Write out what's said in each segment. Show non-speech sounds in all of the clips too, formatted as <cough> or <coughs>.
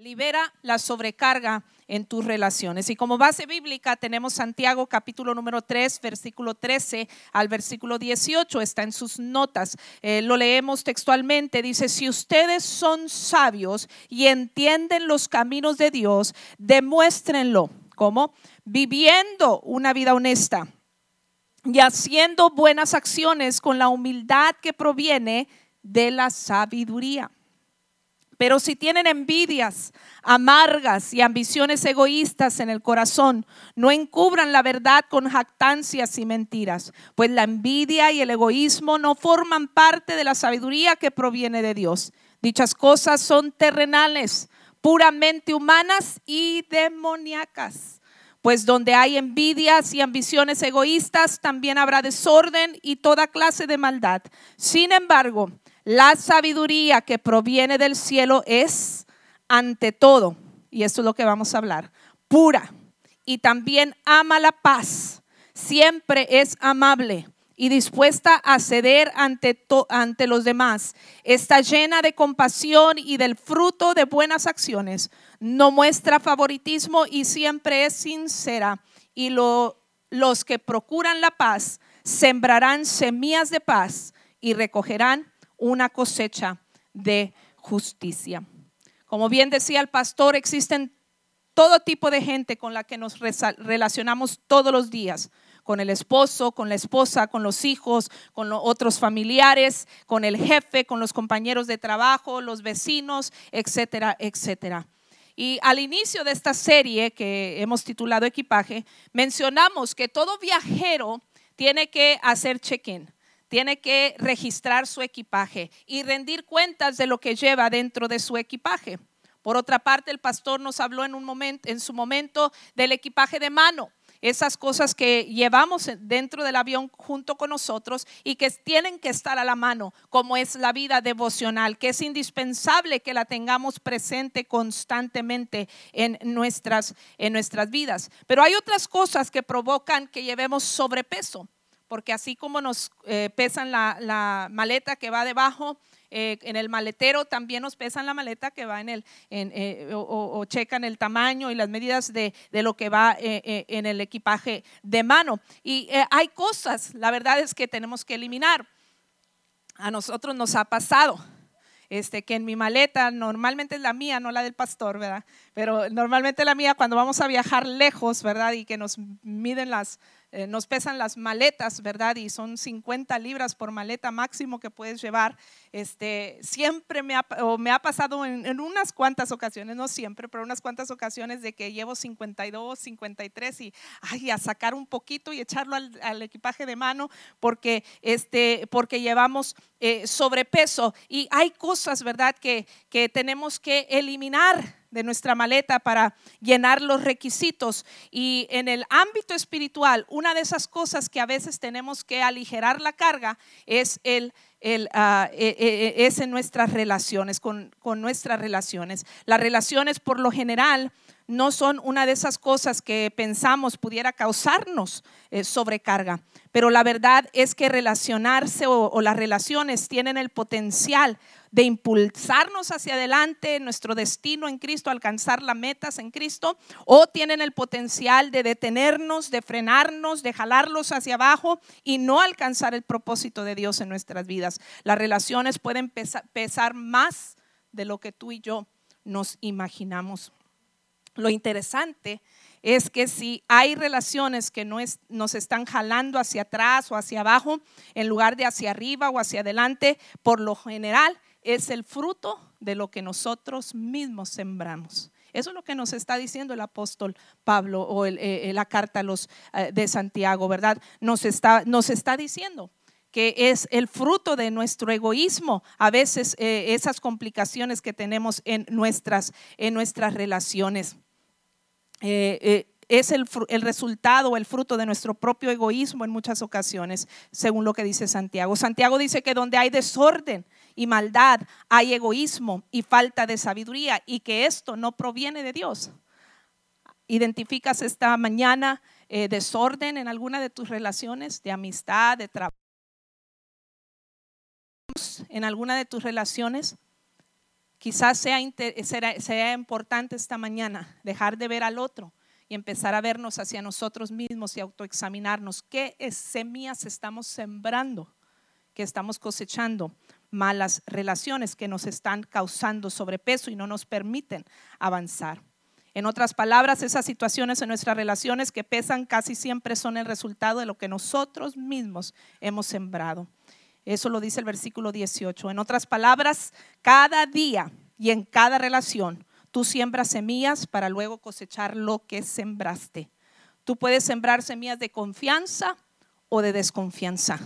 libera la sobrecarga en tus relaciones. Y como base bíblica tenemos Santiago capítulo número 3, versículo 13 al versículo 18, está en sus notas. Eh, lo leemos textualmente, dice, si ustedes son sabios y entienden los caminos de Dios, demuéstrenlo. ¿Cómo? Viviendo una vida honesta y haciendo buenas acciones con la humildad que proviene de la sabiduría. Pero si tienen envidias amargas y ambiciones egoístas en el corazón, no encubran la verdad con jactancias y mentiras, pues la envidia y el egoísmo no forman parte de la sabiduría que proviene de Dios. Dichas cosas son terrenales, puramente humanas y demoníacas. Pues donde hay envidias y ambiciones egoístas, también habrá desorden y toda clase de maldad. Sin embargo, la sabiduría que proviene del cielo es, ante todo, y esto es lo que vamos a hablar, pura y también ama la paz. Siempre es amable y dispuesta a ceder ante, ante los demás. Está llena de compasión y del fruto de buenas acciones. No muestra favoritismo y siempre es sincera. Y los que procuran la paz sembrarán semillas de paz y recogerán una cosecha de justicia. Como bien decía el pastor, existen todo tipo de gente con la que nos relacionamos todos los días, con el esposo, con la esposa, con los hijos, con los otros familiares, con el jefe, con los compañeros de trabajo, los vecinos, etcétera, etcétera. Y al inicio de esta serie que hemos titulado Equipaje, mencionamos que todo viajero tiene que hacer check-in tiene que registrar su equipaje y rendir cuentas de lo que lleva dentro de su equipaje. Por otra parte, el pastor nos habló en su momento del equipaje de mano, esas cosas que llevamos dentro del avión junto con nosotros y que tienen que estar a la mano, como es la vida devocional, que es indispensable que la tengamos presente constantemente en nuestras en nuestras vidas. Pero hay otras cosas que provocan que llevemos sobrepeso porque así como nos eh, pesan la, maleta que va debajo, eh, en el maletero también nos pesan la maleta que va en el, eh, o, checan el tamaño y las medidas de, de lo que va en el equipaje de mano. Y hay cosas, la verdad es que tenemos que eliminar. A nosotros nos ha pasado. Este, que en mi maleta, normalmente es la mía, no la del pastor, ¿verdad? Pero normalmente la mía cuando vamos a viajar lejos, ¿verdad? Y que nos miden las, eh, nos pesan las maletas, ¿verdad? Y son 50 libras por maleta máximo que puedes llevar. Este, siempre me ha, me ha pasado en, unas cuantas ocasiones, no siempre, pero unas cuantas ocasiones de que llevo 52, 53 y ay, a sacar un poquito y echarlo al, equipaje de mano porque, este, porque llevamos eh, sobrepeso. Y hay cosas, ¿verdad?, que, que tenemos que eliminar de nuestra maleta para llenar los requisitos. Y en el ámbito espiritual, una de esas cosas que a veces tenemos que aligerar la carga es el ah, e, e, e, es en nuestras relaciones, con, con, nuestras relaciones. Las relaciones por lo general no son una de esas cosas que pensamos pudiera causarnos eh, sobrecarga, pero la verdad es que relacionarse o, las relaciones tienen el potencial de impulsarnos hacia adelante nuestro destino en Cristo, alcanzar las metas en Cristo, o tienen el potencial de detenernos, de frenarnos, de jalarlos hacia abajo y no alcanzar el propósito de Dios en nuestras vidas. Las relaciones pueden pesar más de lo que tú y yo nos imaginamos. Lo interesante es que si hay relaciones que no nos están jalando hacia atrás o hacia abajo, en lugar de hacia arriba o hacia adelante, por lo general es el fruto de lo que nosotros mismos sembramos. Eso es lo que nos está diciendo el apóstol Pablo o eh, eh, la carta los, eh, de Santiago, ¿verdad? Nos está, nos está diciendo que es el fruto de nuestro egoísmo, a veces esas complicaciones que tenemos en nuestras, en nuestras relaciones. es el, el, resultado, el fruto de nuestro propio egoísmo en muchas ocasiones, según lo que dice Santiago. Santiago dice que donde hay desorden, y maldad, hay egoísmo y falta de sabiduría y que esto no proviene de Dios. ¿Identificas esta mañana eh, desorden en alguna de tus relaciones de amistad, de trabajo? ¿En alguna de tus relaciones? quizás sea, importante esta mañana dejar de ver al otro y empezar a vernos hacia nosotros mismos y autoexaminarnos qué semillas estamos sembrando, que estamos cosechando malas relaciones que nos están causando sobrepeso y no nos permiten avanzar. En otras palabras, esas situaciones en nuestras relaciones que pesan casi siempre son el resultado de lo que nosotros mismos hemos sembrado. Eso lo dice el versículo 18. En otras palabras, cada día y en cada relación tú siembras semillas para luego cosechar lo que sembraste. Tú puedes sembrar semillas de confianza o de desconfianza,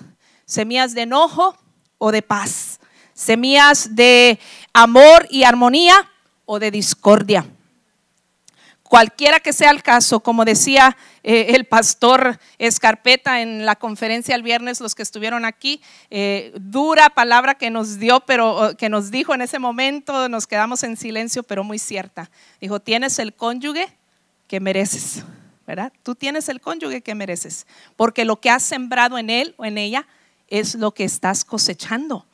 semillas de enojo o de paz, semillas de amor y armonía o de discordia. Cualquiera que sea el caso, como decía eh, el pastor Escarpeta en la conferencia el viernes, los que estuvieron aquí, eh, dura palabra que nos dio, pero que nos dijo en ese momento, nos quedamos en silencio, pero muy cierta. Dijo, tienes el cónyuge que mereces, ¿verdad? Tú tienes el cónyuge que mereces, porque lo que has sembrado en él o en ella es lo que estás cosechando.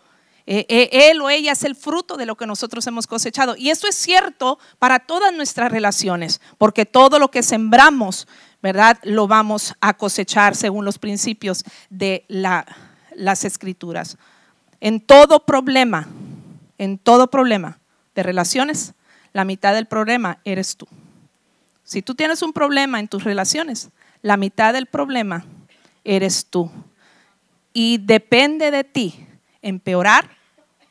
Eh, eh, él o ella es el fruto de lo que nosotros hemos cosechado. Y esto es cierto para todas nuestras relaciones, porque todo lo que sembramos, ¿verdad? Lo vamos a cosechar según los principios de las escrituras. En todo problema, en todo problema de relaciones, la mitad del problema eres tú. Si tú tienes un problema en tus relaciones, la mitad del problema eres tú. Y depende de ti empeorar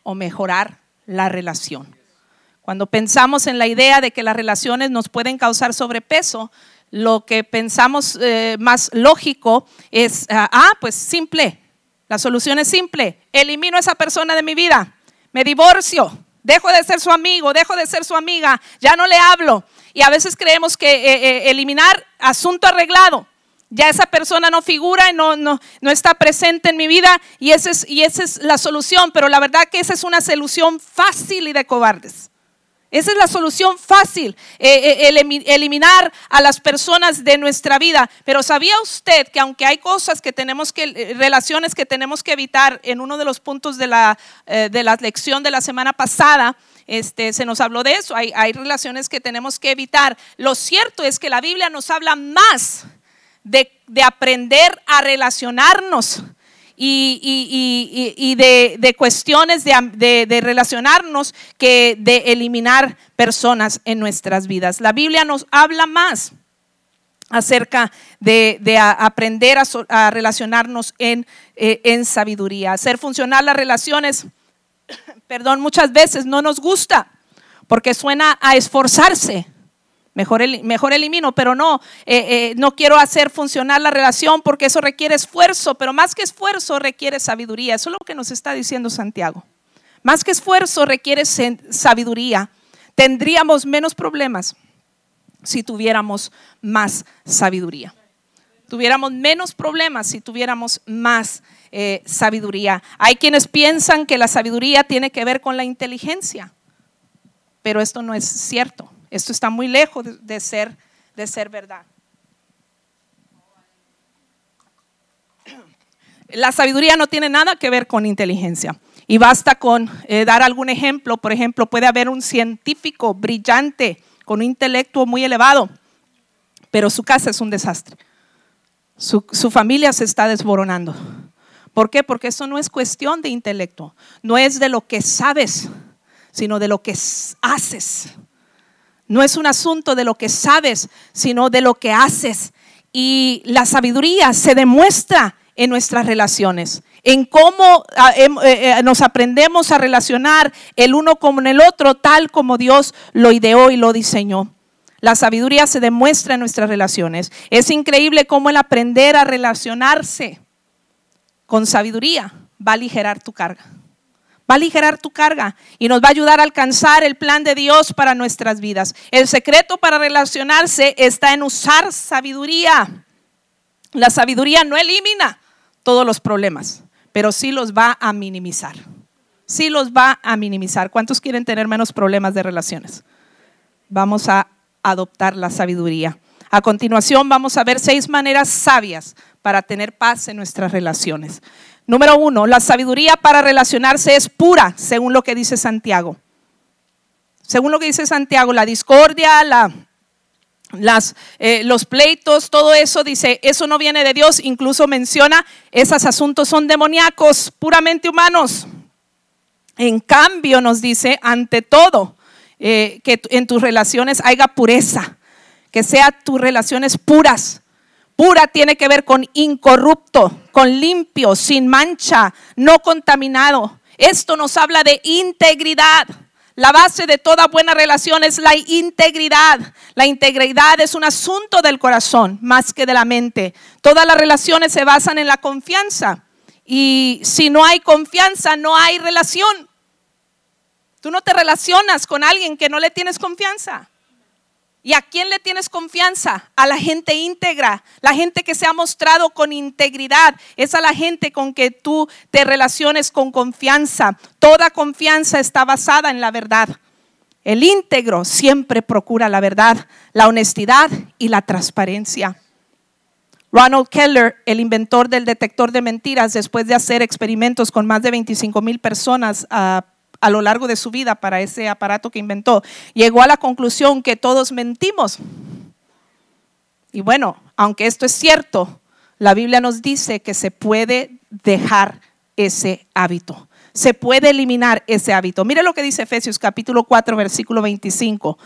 o mejorar la relación. Cuando pensamos en la idea de que las relaciones nos pueden causar sobrepeso, lo que pensamos eh, más lógico es, ah, ah, pues simple, la solución es simple, elimino a esa persona de mi vida, me divorcio, dejo de ser su amigo, dejo de ser su amiga, ya no le hablo. Y a veces creemos que eh, eh, eliminar asunto arreglado, ya esa persona no figura no, no, no está presente en mi vida y esa, es, y esa es la solución, pero la verdad que esa es una solución fácil y de cobardes. Esa es la solución fácil, eh, eh, eliminar a las personas de nuestra vida. Pero ¿sabía usted que aunque hay cosas que tenemos que, eh, relaciones que tenemos que evitar, en uno de los puntos de la, de la lección de la semana pasada, este, se nos habló de eso, hay, hay relaciones que tenemos que evitar. Lo cierto es que la Biblia nos habla más de, aprender a relacionarnos y, de, cuestiones de, relacionarnos que de eliminar personas en nuestras vidas. La Biblia nos habla más acerca de, aprender a, relacionarnos en, eh, en sabiduría. Hacer funcionar las relaciones, <coughs> perdón, muchas veces no nos gusta porque suena a esforzarse Mejor, mejor elimino, pero no, eh, eh, no quiero hacer funcionar la relación porque eso requiere esfuerzo, pero más que esfuerzo requiere sabiduría. Eso es lo que nos está diciendo Santiago. Más que esfuerzo requiere sabiduría. Tendríamos menos problemas si tuviéramos más sabiduría. Tuviéramos menos problemas si tuviéramos más eh, sabiduría. Hay quienes piensan que la sabiduría tiene que ver con la inteligencia, pero esto no es cierto. Esto está muy lejos de ser, de ser verdad. La sabiduría no tiene nada que ver con inteligencia. Y basta con eh, dar algún ejemplo. Por ejemplo, puede haber un científico brillante con un intelecto muy elevado, pero su casa es un desastre. Su, su, familia se está desboronando. ¿Por qué? Porque eso no es cuestión de intelecto, no es de lo que sabes, sino de lo que haces. No es un asunto de lo que sabes, sino de lo que haces. Y la sabiduría se demuestra en nuestras relaciones, en cómo ah, eh, eh, nos aprendemos a relacionar el uno con el otro tal como Dios lo ideó y lo diseñó. La sabiduría se demuestra en nuestras relaciones. Es increíble cómo el aprender a relacionarse con sabiduría va a aligerar tu carga va a aligerar tu carga y nos va a ayudar a alcanzar el plan de Dios para nuestras vidas. El secreto para relacionarse está en usar sabiduría. La sabiduría no elimina todos los problemas, pero sí los va a minimizar. Sí los va a minimizar. ¿Cuántos quieren tener menos problemas de relaciones? Vamos a adoptar la sabiduría. A continuación vamos a ver seis maneras sabias para tener paz en nuestras relaciones. Número uno, la sabiduría para relacionarse es pura, según lo que dice Santiago. según lo que dice Santiago, la discordia, la, eh, los pleitos, todo eso, dice, eso no viene de Dios, incluso menciona, esos asuntos son demoníacos, puramente humanos. En cambio, nos dice, ante todo, eh, que en tus relaciones haya pureza, que sean tus relaciones puras. Pura tiene que ver con incorrupto, con limpio, sin mancha, no contaminado. Esto nos habla de integridad. La base de toda buena relación es la integridad. La integridad es un asunto del corazón más que de la mente. Todas las relaciones se basan en la confianza. Y si no hay confianza, no hay relación. Tú no te relacionas con alguien que no le tienes confianza. ¿Y a quién le tienes confianza? A la gente íntegra, la gente que se ha mostrado con integridad. Es a la gente con que tú te relaciones con confianza. Toda confianza está basada en la verdad. El íntegro siempre procura la verdad, la honestidad y la transparencia. Ronald Keller, el inventor del detector de mentiras, después de hacer experimentos con más de 25 mil personas, uh, a lo largo de su vida para ese aparato que inventó, llegó a la conclusión que todos mentimos. Y bueno, aunque esto es cierto, la Biblia nos dice que se puede dejar ese hábito. Se puede eliminar ese hábito. Mire lo que dice Efesios capítulo 4, versículo 25.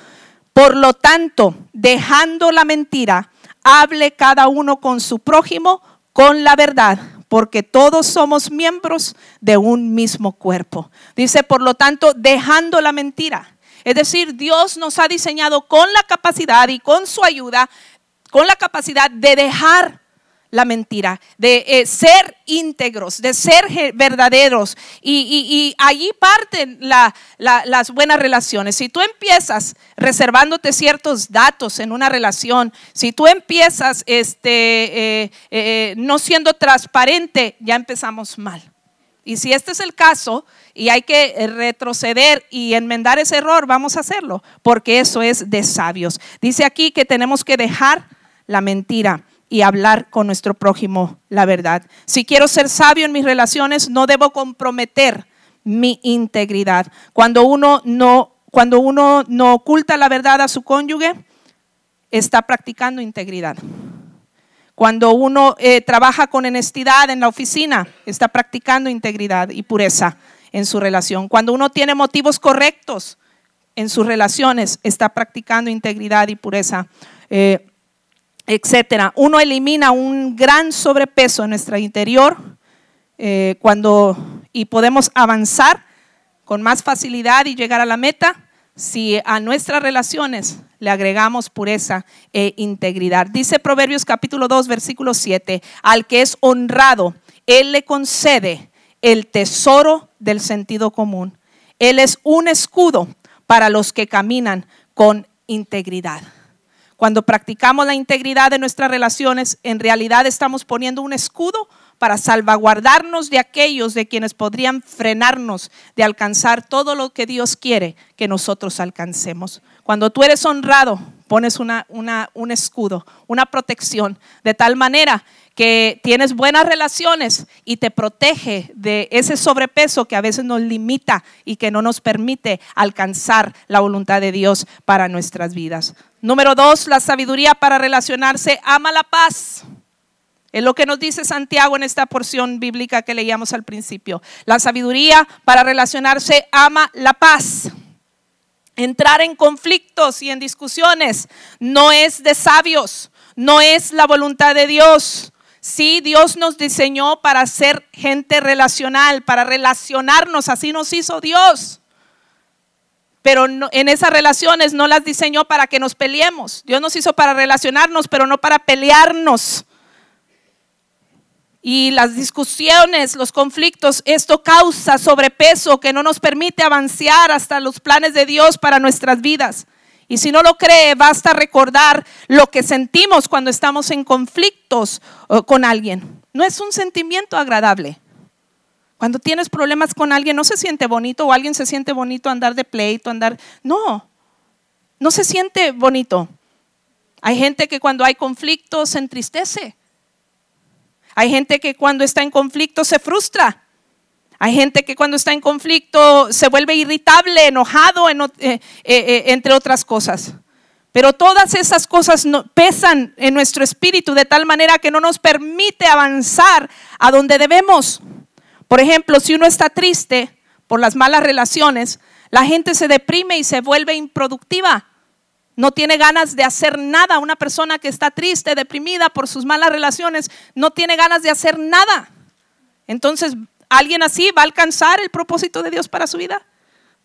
Por lo tanto, dejando la mentira, hable cada uno con su prójimo con la verdad, porque todos somos miembros de un mismo cuerpo. Dice, por lo tanto, dejando la mentira. Es decir, Dios nos ha diseñado con la capacidad y con su ayuda, con la capacidad de dejar la mentira, de eh, ser íntegros, de ser verdaderos. Y, allí parten las buenas relaciones. Si tú empiezas reservándote ciertos datos en una relación, si tú empiezas este, eh, eh, no siendo transparente, ya empezamos mal. Y si este es el caso y hay que retroceder y enmendar ese error, vamos a hacerlo, porque eso es de sabios. Dice aquí que tenemos que dejar la mentira y hablar con nuestro prójimo la verdad. Si quiero ser sabio en mis relaciones, no debo comprometer mi integridad. Cuando uno no, cuando uno no oculta la verdad a su cónyuge, está practicando integridad. Cuando uno eh, trabaja con honestidad en la oficina, está practicando integridad y pureza en su relación. Cuando uno tiene motivos correctos en sus relaciones, está practicando integridad y pureza. Eh, etcétera. Uno elimina un gran sobrepeso en nuestro interior eh, cuando y podemos avanzar con más facilidad y llegar a la meta si a nuestras relaciones le agregamos pureza e integridad. Dice Proverbios capítulo 2, versículo 7, al que es honrado, Él le concede el tesoro del sentido común. Él es un escudo para los que caminan con integridad. Cuando practicamos la integridad de nuestras relaciones, en realidad estamos poniendo un escudo para salvaguardarnos de aquellos de quienes podrían frenarnos de alcanzar todo lo que Dios quiere que nosotros alcancemos. Cuando tú eres honrado, pones una, un escudo, una protección, de tal manera que tienes buenas relaciones y te protege de ese sobrepeso que a veces nos limita y que no nos permite alcanzar la voluntad de Dios para nuestras vidas. Número dos, la sabiduría para relacionarse ama la paz. Es lo que nos dice Santiago en esta porción bíblica que leíamos al principio. La sabiduría para relacionarse ama la paz. Entrar en conflictos y en discusiones no es de sabios, no es la voluntad de Dios. Sí, Dios nos diseñó para ser gente relacional, para relacionarnos, así nos hizo Dios. Pero en esas relaciones no las diseñó para que nos peleemos. Dios nos hizo para relacionarnos, pero no para pelearnos. Y las discusiones, los conflictos, esto causa sobrepeso que no nos permite avanzar hasta los planes de Dios para nuestras vidas. Y si no lo cree, basta recordar lo que sentimos cuando estamos en conflictos eh, con alguien. No es un sentimiento agradable. Cuando tienes problemas con alguien, no se siente bonito o alguien se siente bonito andar de pleito, andar... No, no se siente bonito. Hay gente que cuando hay conflictos se entristece. Hay gente que cuando está en conflicto se frustra. Hay gente que cuando está en conflicto se vuelve irritable, enojado, eh, eh, eh, entre otras cosas. Pero todas esas cosas pesan en nuestro espíritu de tal manera que no nos permite avanzar a donde debemos. Por ejemplo, si uno está triste por las malas relaciones, la gente se deprime y se vuelve improductiva. No tiene ganas de hacer nada. Una persona que está triste, deprimida por sus malas relaciones, no tiene ganas de hacer nada. Entonces, ¿alguien así va a alcanzar el propósito de Dios para su vida?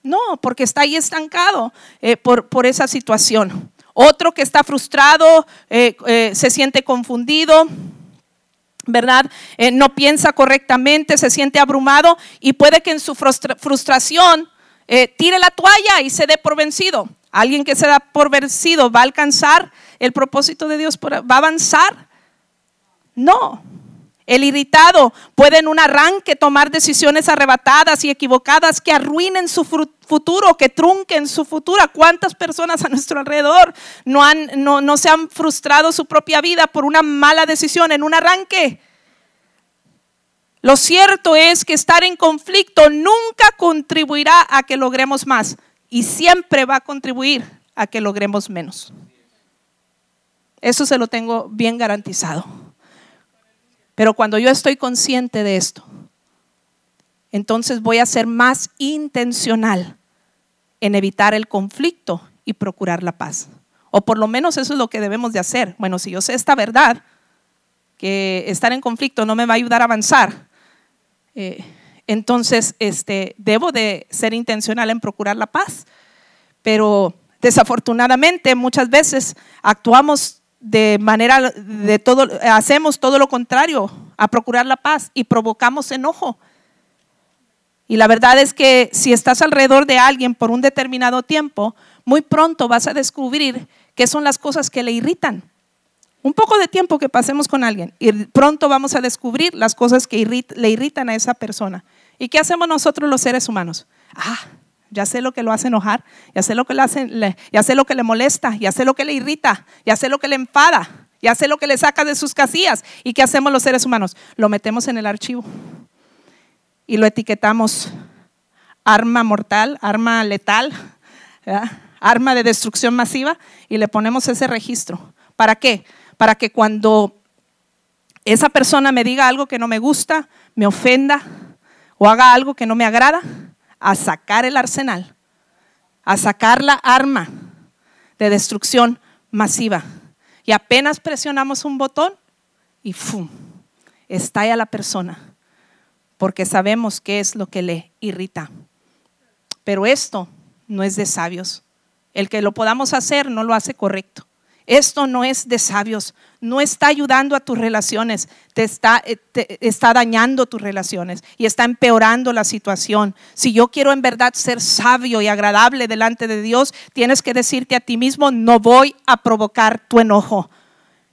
No, porque está ahí estancado eh, por, por, esa situación. Otro que está frustrado, eh, eh, se siente confundido, ¿verdad? no piensa correctamente, se siente abrumado y puede que en su frustración tire la toalla y se dé por vencido. Alguien que se da por vencido va a alcanzar el propósito de Dios, va a avanzar. No. El irritado puede en un arranque tomar decisiones arrebatadas y equivocadas que arruinen su futuro, que trunquen su futuro. ¿Cuántas personas a nuestro alrededor no, han, no, no se han frustrado su propia vida por una mala decisión en un arranque? Lo cierto es que estar en conflicto nunca contribuirá a que logremos más y siempre va a contribuir a que logremos menos. Eso se lo tengo bien garantizado. Pero cuando yo estoy consciente de esto, entonces voy a ser más intencional en evitar el conflicto y procurar la paz. O por lo menos eso es lo que debemos de hacer. Bueno, si yo sé esta verdad, que estar en conflicto no me va a ayudar a avanzar, eh, entonces, este, debo de ser intencional en procurar la paz. Pero desafortunadamente muchas veces actuamos de manera de todo, hacemos todo lo contrario a procurar la paz y provocamos enojo. Y la verdad es que si estás alrededor de alguien por un determinado tiempo, muy pronto vas a descubrir qué son las cosas que le irritan. Un poco de tiempo que pasemos con alguien y pronto vamos a descubrir las cosas que le irritan a esa persona. ¿Y qué hacemos nosotros los seres humanos? Ah, ya sé lo que lo hace enojar, ya sé lo que le hace, ya sé lo que le molesta, ya sé lo que le irrita, ya sé lo que le enfada, ya sé lo que le saca de sus casillas. ¿Y qué hacemos los seres humanos? Lo metemos en el archivo y lo etiquetamos arma mortal, arma letal, arma de destrucción masiva y le ponemos ese registro. ¿Para qué? Para que cuando esa persona me diga algo que no me gusta, me ofenda, o haga algo que no me agrada, a sacar el arsenal, a sacar la arma de destrucción masiva. Y apenas presionamos un botón y ¡fum! estalla la persona, porque sabemos qué es lo que le irrita. Pero esto no es de sabios. El que lo podamos hacer no lo hace correcto. Esto no es de sabios, no está ayudando a tus relaciones, te está, eh, está dañando tus relaciones y está empeorando la situación. Si yo quiero en verdad ser sabio y agradable delante de Dios, tienes que decirte a ti mismo, no voy a provocar tu enojo.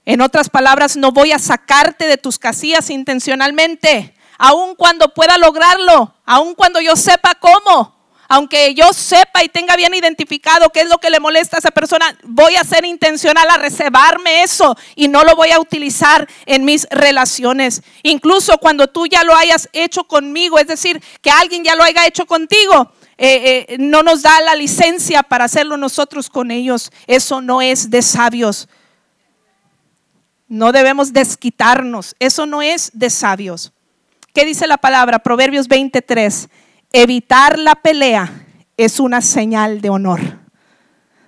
En otras palabras, no voy a sacarte de tus casillas intencionalmente, aun cuando pueda lograrlo, aun cuando yo sepa cómo aunque yo sepa y tenga bien identificado qué es lo que le molesta a esa persona, voy a ser intencional a reservarme eso y no lo voy a utilizar en mis relaciones. Incluso cuando tú ya lo hayas hecho conmigo, es decir, que alguien ya lo haya hecho contigo, eh, eh, no nos da la licencia para hacerlo nosotros con ellos. Eso no es de sabios. No debemos desquitarnos. Eso no es de sabios. ¿Qué dice la palabra? Proverbios 23. Evitar la pelea es una señal de honor.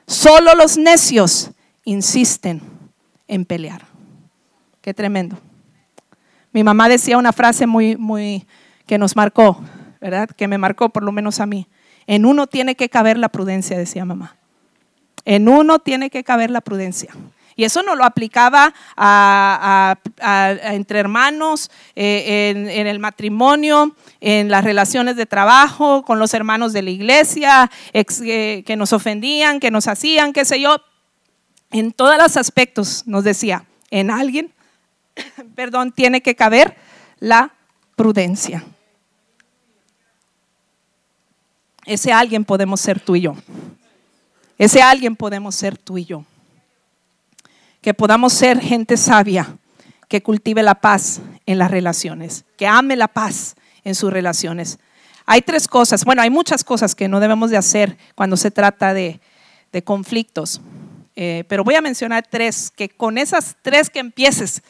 Solo los necios insisten en pelear. Qué tremendo. Mi mamá decía una frase muy, muy que nos marcó, ¿verdad? Que me marcó por lo menos a mí. En uno tiene que caber la prudencia, decía mamá. En uno tiene que caber la prudencia. Y eso no lo aplicaba entre hermanos, eh, en, el matrimonio, en las relaciones de trabajo, con los hermanos de la iglesia, eh, que nos ofendían, que nos hacían, qué sé yo. En todos los aspectos nos decía, en alguien, <coughs> perdón, tiene que caber la prudencia. Ese alguien podemos ser tú y yo. Ese alguien podemos ser tú y yo que podamos ser gente sabia, que cultive la paz en las relaciones, que ame la paz en sus relaciones. hay tres cosas, bueno, hay muchas cosas que no debemos de hacer cuando se trata de, conflictos, eh, pero voy a mencionar tres, que con esas tres que empieces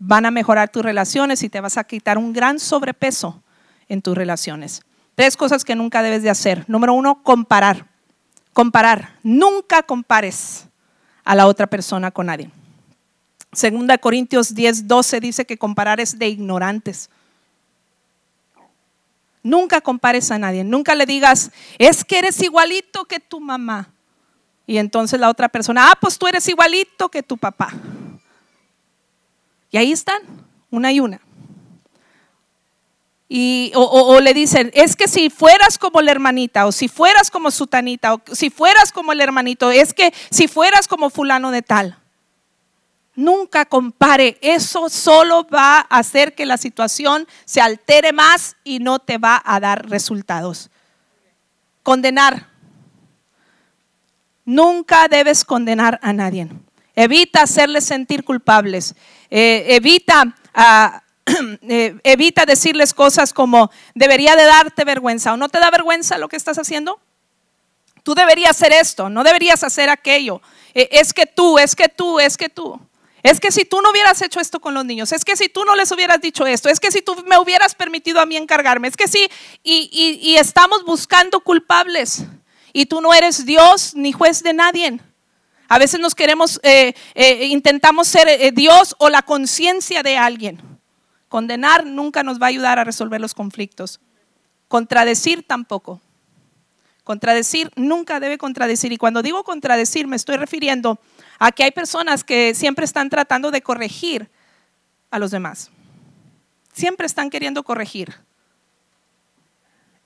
van a mejorar tus relaciones y te vas a quitar un gran sobrepeso en tus relaciones. Tres cosas que nunca debes de hacer. Número uno, comparar. Comparar. Nunca compares a la otra persona con nadie. Segunda Corintios 10, 12 dice que comparar es de ignorantes. Nunca compares a nadie, nunca le digas, es que eres igualito que tu mamá. Y entonces la otra persona, ah, pues tú eres igualito que tu papá. Y ahí están, una y una. O, le dicen, es que si fueras como la hermanita, o si fueras como sutanita, o si fueras como el hermanito, es que si fueras como fulano de tal. Nunca compare, eso solo va a hacer que la situación se altere más y no te va a dar resultados. Condenar. Nunca debes condenar a nadie. Evita hacerles sentir culpables. Eh, evita, ah, <clears throat> eh, evita decirles cosas como debería de darte vergüenza o no te da vergüenza lo que estás haciendo. Tú deberías hacer esto, no deberías hacer aquello. Eh, es que tú, es que tú, es que tú. Es que si tú no hubieras hecho esto con los niños, es que si tú no les hubieras dicho esto, es que si tú me hubieras permitido a mí encargarme, es que sí, y, estamos buscando culpables. Y tú no eres Dios ni juez de nadie. A veces nos queremos, eh, eh, intentamos ser Dios o la conciencia de alguien. Condenar nunca nos va a ayudar a resolver los conflictos. Contradecir tampoco. Contradecir nunca debe contradecir. Y cuando digo contradecir me estoy refiriendo Aquí hay personas que siempre están tratando de corregir a los demás. Siempre están queriendo corregir.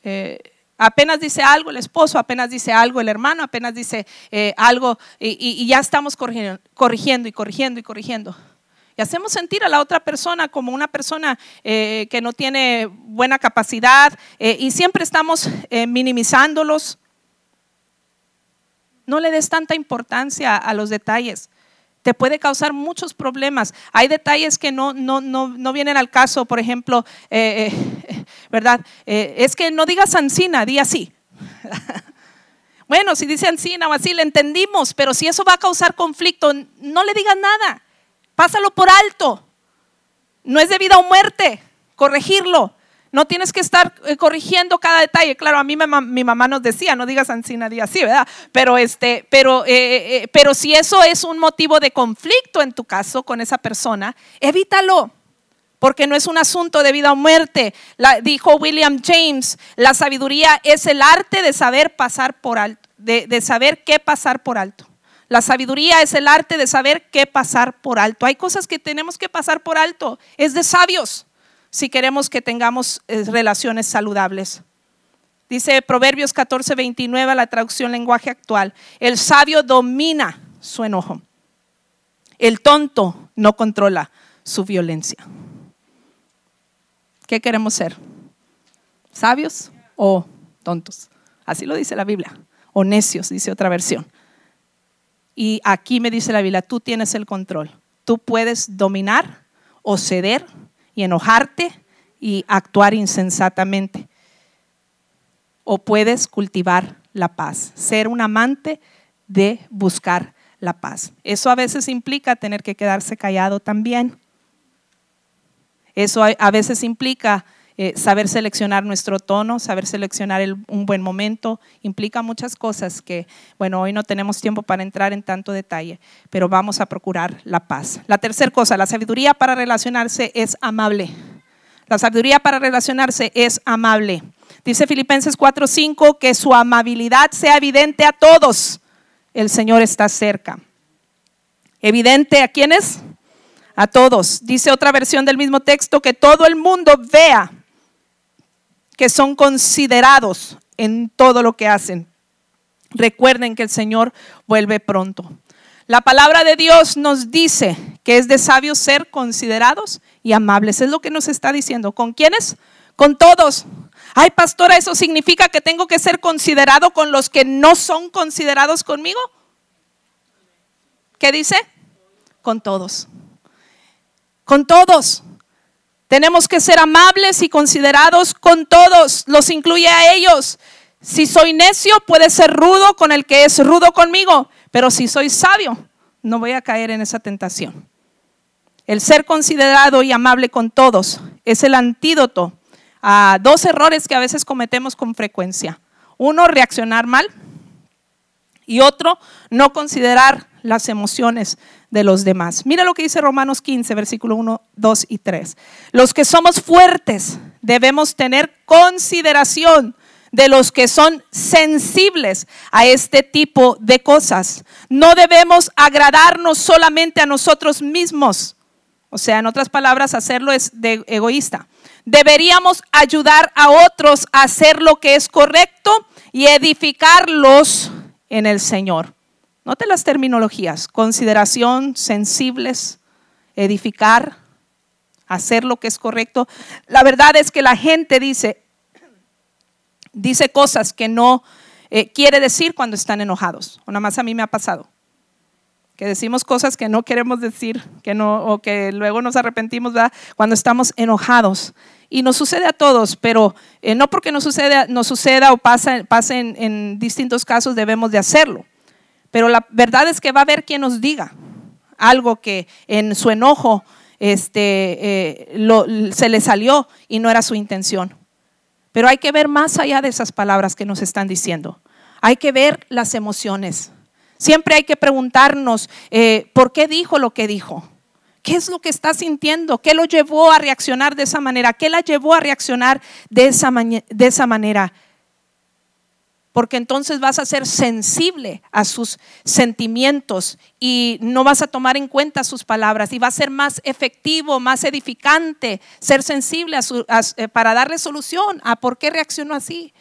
Eh, apenas dice algo el esposo, apenas dice algo el hermano, apenas dice eh, algo y, ya estamos corrigiendo, corrigiendo, y corrigiendo y corrigiendo. Y hacemos sentir a la otra persona como una persona eh, que no tiene buena capacidad y siempre estamos minimizándolos. No le des tanta importancia a los detalles. Te puede causar muchos problemas. Hay detalles que no, no, no, no vienen al caso, por ejemplo, eh, eh, ¿verdad? Eh, es que no digas Ancina, di así. <laughs> bueno, si dice Ancina o así, le entendimos, pero si eso va a causar conflicto, no le digas nada. Pásalo por alto. No es de vida o muerte corregirlo. No tienes que estar eh, corrigiendo cada detalle. Claro, a mí mi mamá nos decía, no digas así nadie así, ¿verdad? Pero, este, pero, eh, eh, pero si eso es un motivo de conflicto en tu caso con esa persona, evítalo. Porque no es un asunto de vida o muerte. dijo William James, la sabiduría es el arte de saber pasar por alto, de saber qué pasar por alto. La sabiduría es el arte de saber qué pasar por alto. Hay cosas que tenemos que pasar por alto. Es de sabios si queremos que tengamos eh, relaciones saludables. Dice Proverbios 14, 29, la traducción lenguaje actual. El sabio domina su enojo. El tonto no controla su violencia. ¿Qué queremos ser? ¿Sabios o tontos? Así lo dice la Biblia. O necios, dice otra versión. Y aquí me dice la Biblia, tú tienes el control. Tú puedes dominar o ceder y enojarte y actuar insensatamente. O puedes cultivar la paz, ser un amante de buscar la paz. Eso a veces implica tener que quedarse callado también. Eso a veces implica eh, saber seleccionar nuestro tono, saber seleccionar un buen momento, implica muchas cosas que, bueno, hoy no tenemos tiempo para entrar en tanto detalle, pero vamos a procurar la paz. La tercera cosa, la sabiduría para relacionarse es amable. La sabiduría para relacionarse es amable. Dice Filipenses 4:5 que su amabilidad sea evidente a todos. El Señor está cerca. ¿Evidente a quiénes? A todos. Dice otra versión del mismo texto que todo el mundo vea que son considerados en todo lo que hacen. Recuerden que el Señor vuelve pronto. La palabra de Dios nos dice que es de sabios ser considerados y amables. Es lo que nos está diciendo. ¿Con quiénes? Con todos. Ay, pastora, ¿eso significa que tengo que ser considerado con los que no son considerados conmigo? ¿Qué dice? Con todos. Con todos. Tenemos que ser amables y considerados con todos, los incluye a ellos. Si soy necio, puede ser rudo con el que es rudo conmigo, pero si soy sabio, no voy a caer en esa tentación. El ser considerado y amable con todos es el antídoto a dos errores que a veces cometemos con frecuencia. Uno, reaccionar mal y otro, no considerar las emociones de los demás. Mira lo que dice Romanos 15, versículo 1, 2 y 3. Los que somos fuertes debemos tener consideración de los que son sensibles a este tipo de cosas. No debemos agradarnos solamente a nosotros mismos. O sea, en otras palabras, hacerlo es de egoísta. Deberíamos ayudar a otros a hacer lo que es correcto y edificarlos en el Señor. Note las terminologías, consideración, sensibles, edificar, hacer lo que es correcto. La verdad es que la gente dice, dice cosas que no eh, quiere decir cuando están enojados. O nada más a mí me ha pasado. Que decimos cosas que no queremos decir, que no, o que luego nos arrepentimos cuando estamos enojados. Y nos sucede a todos, pero eh, no porque nos suceda, o pase, pase en distintos casos debemos de hacerlo. Pero la verdad es que va a haber quien nos diga algo que en su enojo este, eh, se le salió y no era su intención. Pero hay que ver más allá de esas palabras que nos están diciendo. Hay que ver las emociones. Siempre hay que preguntarnos eh, por qué dijo lo que dijo. ¿Qué es lo que está sintiendo? ¿Qué lo llevó a reaccionar de esa manera? ¿Qué la llevó a reaccionar de esa, de esa manera? Porque entonces vas a ser sensible a sus sentimientos y no vas a tomar en cuenta sus palabras y va a ser más efectivo, más edificante, ser sensible eh, para darle solución a por qué reaccionó así,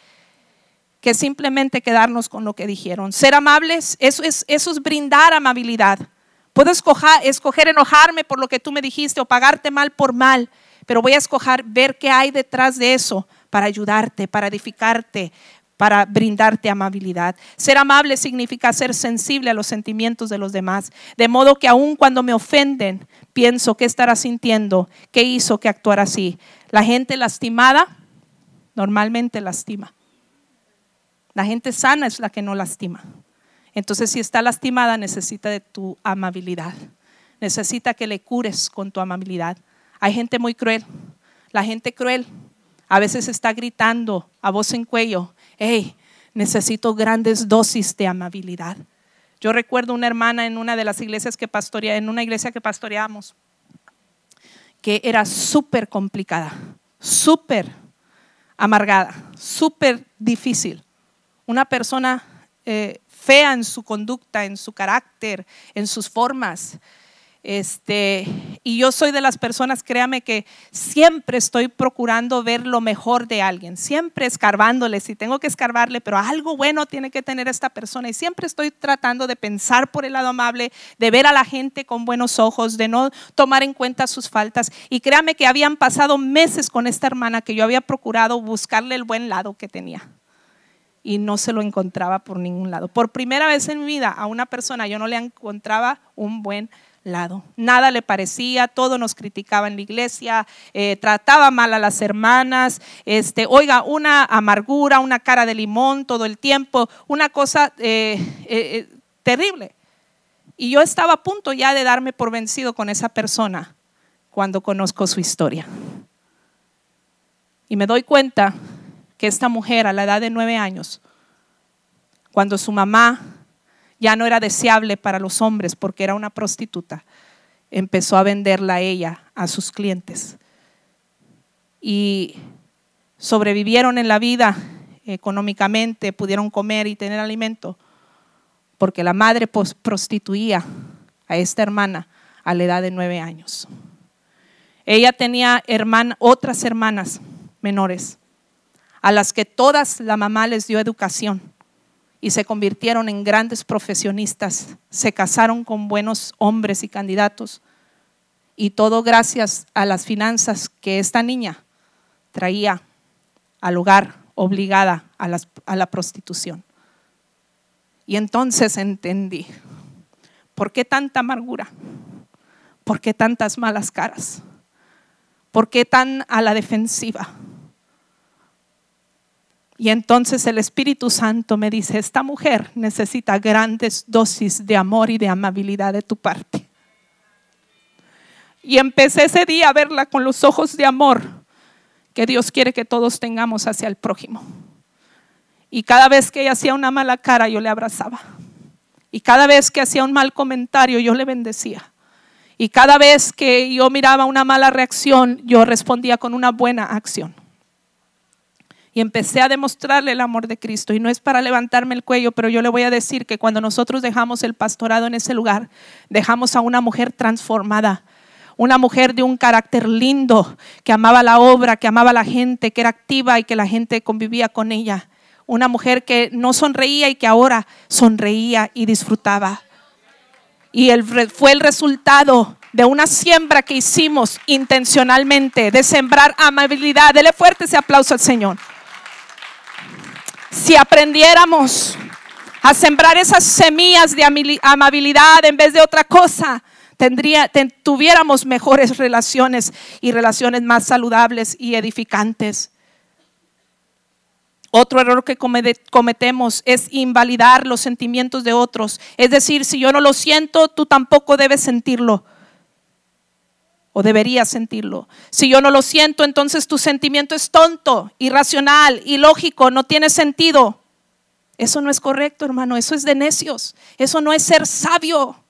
que simplemente quedarnos con lo que dijeron. Ser amables, eso es, eso es brindar amabilidad. Puedo escoger, escoger enojarme por lo que tú me dijiste o pagarte mal por mal, pero voy a escoger ver qué hay detrás de eso para ayudarte, para edificarte, para brindarte amabilidad. Ser amable significa ser sensible a los sentimientos de los demás, de modo que aun cuando me ofenden, pienso qué estará sintiendo, qué hizo que actuara así. La gente lastimada normalmente lastima. La gente sana es la que no lastima. Entonces, si está lastimada, necesita de tu amabilidad. Necesita que le cures con tu amabilidad. Hay gente muy cruel. La gente cruel a veces está gritando a voz en cuello hey, necesito grandes dosis de amabilidad. Yo recuerdo una hermana en una de las iglesias que pastorea, en una iglesia que pastoreamos, que era súper complicada, súper amargada, súper difícil. Una persona eh, fea en su conducta, en su carácter, en sus formas. Este, y yo soy de las personas, créame que siempre estoy procurando ver lo mejor de alguien, siempre escarbándole, si tengo que escarbarle, pero algo bueno tiene que tener esta persona. Y siempre estoy tratando de pensar por el lado amable, de ver a la gente con buenos ojos, de no tomar en cuenta sus faltas. Y créame que habían pasado meses con esta hermana que yo había procurado buscarle el buen lado que tenía y no se lo encontraba por ningún lado. Por primera vez en mi vida a una persona yo no le encontraba un buen lado. Nada le parecía, todo nos criticaba en la iglesia, eh, trataba mal a las hermanas, este, oiga, una amargura, una cara de limón todo el tiempo, una cosa eh, eh, terrible. Y yo estaba a punto ya de darme por vencido con esa persona cuando conozco su historia. Y me doy cuenta que esta mujer a la edad de nueve años, cuando su mamá ya no era deseable para los hombres porque era una prostituta. Empezó a venderla ella a sus clientes. Y sobrevivieron en la vida económicamente, pudieron comer y tener alimento, porque la madre prostituía a esta hermana a la edad de nueve años. Ella tenía otras hermanas menores, a las que todas la mamá les dio educación y se convirtieron en grandes profesionistas, se casaron con buenos hombres y candidatos, y todo gracias a las finanzas que esta niña traía al hogar obligada a, a la prostitución. Y entonces entendí, ¿por qué tanta amargura? ¿Por qué tantas malas caras? ¿Por qué tan a la defensiva? Y entonces el Espíritu Santo me dice, esta mujer necesita grandes dosis de amor y de amabilidad de tu parte. Y empecé ese día a verla con los ojos de amor que Dios quiere que todos tengamos hacia el prójimo. Y cada vez que ella hacía una mala cara, yo le abrazaba. Y cada vez que hacía un mal comentario, yo le bendecía. Y cada vez que yo miraba una mala reacción, yo respondía con una buena acción y empecé a demostrarle el amor de Cristo. Y no es para levantarme el cuello, pero yo le voy a decir que cuando nosotros dejamos el pastorado en ese lugar, dejamos a una mujer transformada, una mujer de un carácter lindo, que amaba la obra, que amaba la gente, que era activa y que la gente convivía con ella. Una mujer que no sonreía y que ahora sonreía y disfrutaba. Y fue el resultado de una siembra que hicimos intencionalmente, de sembrar amabilidad. Dele fuerte ese aplauso al Señor. Si aprendiéramos a sembrar esas semillas de amabilidad en vez de otra cosa, tuviéramos mejores relaciones y relaciones más saludables y edificantes. Otro error que cometemos es invalidar los sentimientos de otros. Es decir, si yo no lo siento, tú tampoco debes sentirlo o debería sentirlo. Si yo no lo siento, entonces tu sentimiento es tonto, irracional, ilógico, no tiene sentido. Eso no es correcto, hermano, eso es de necios, eso no es ser sabio.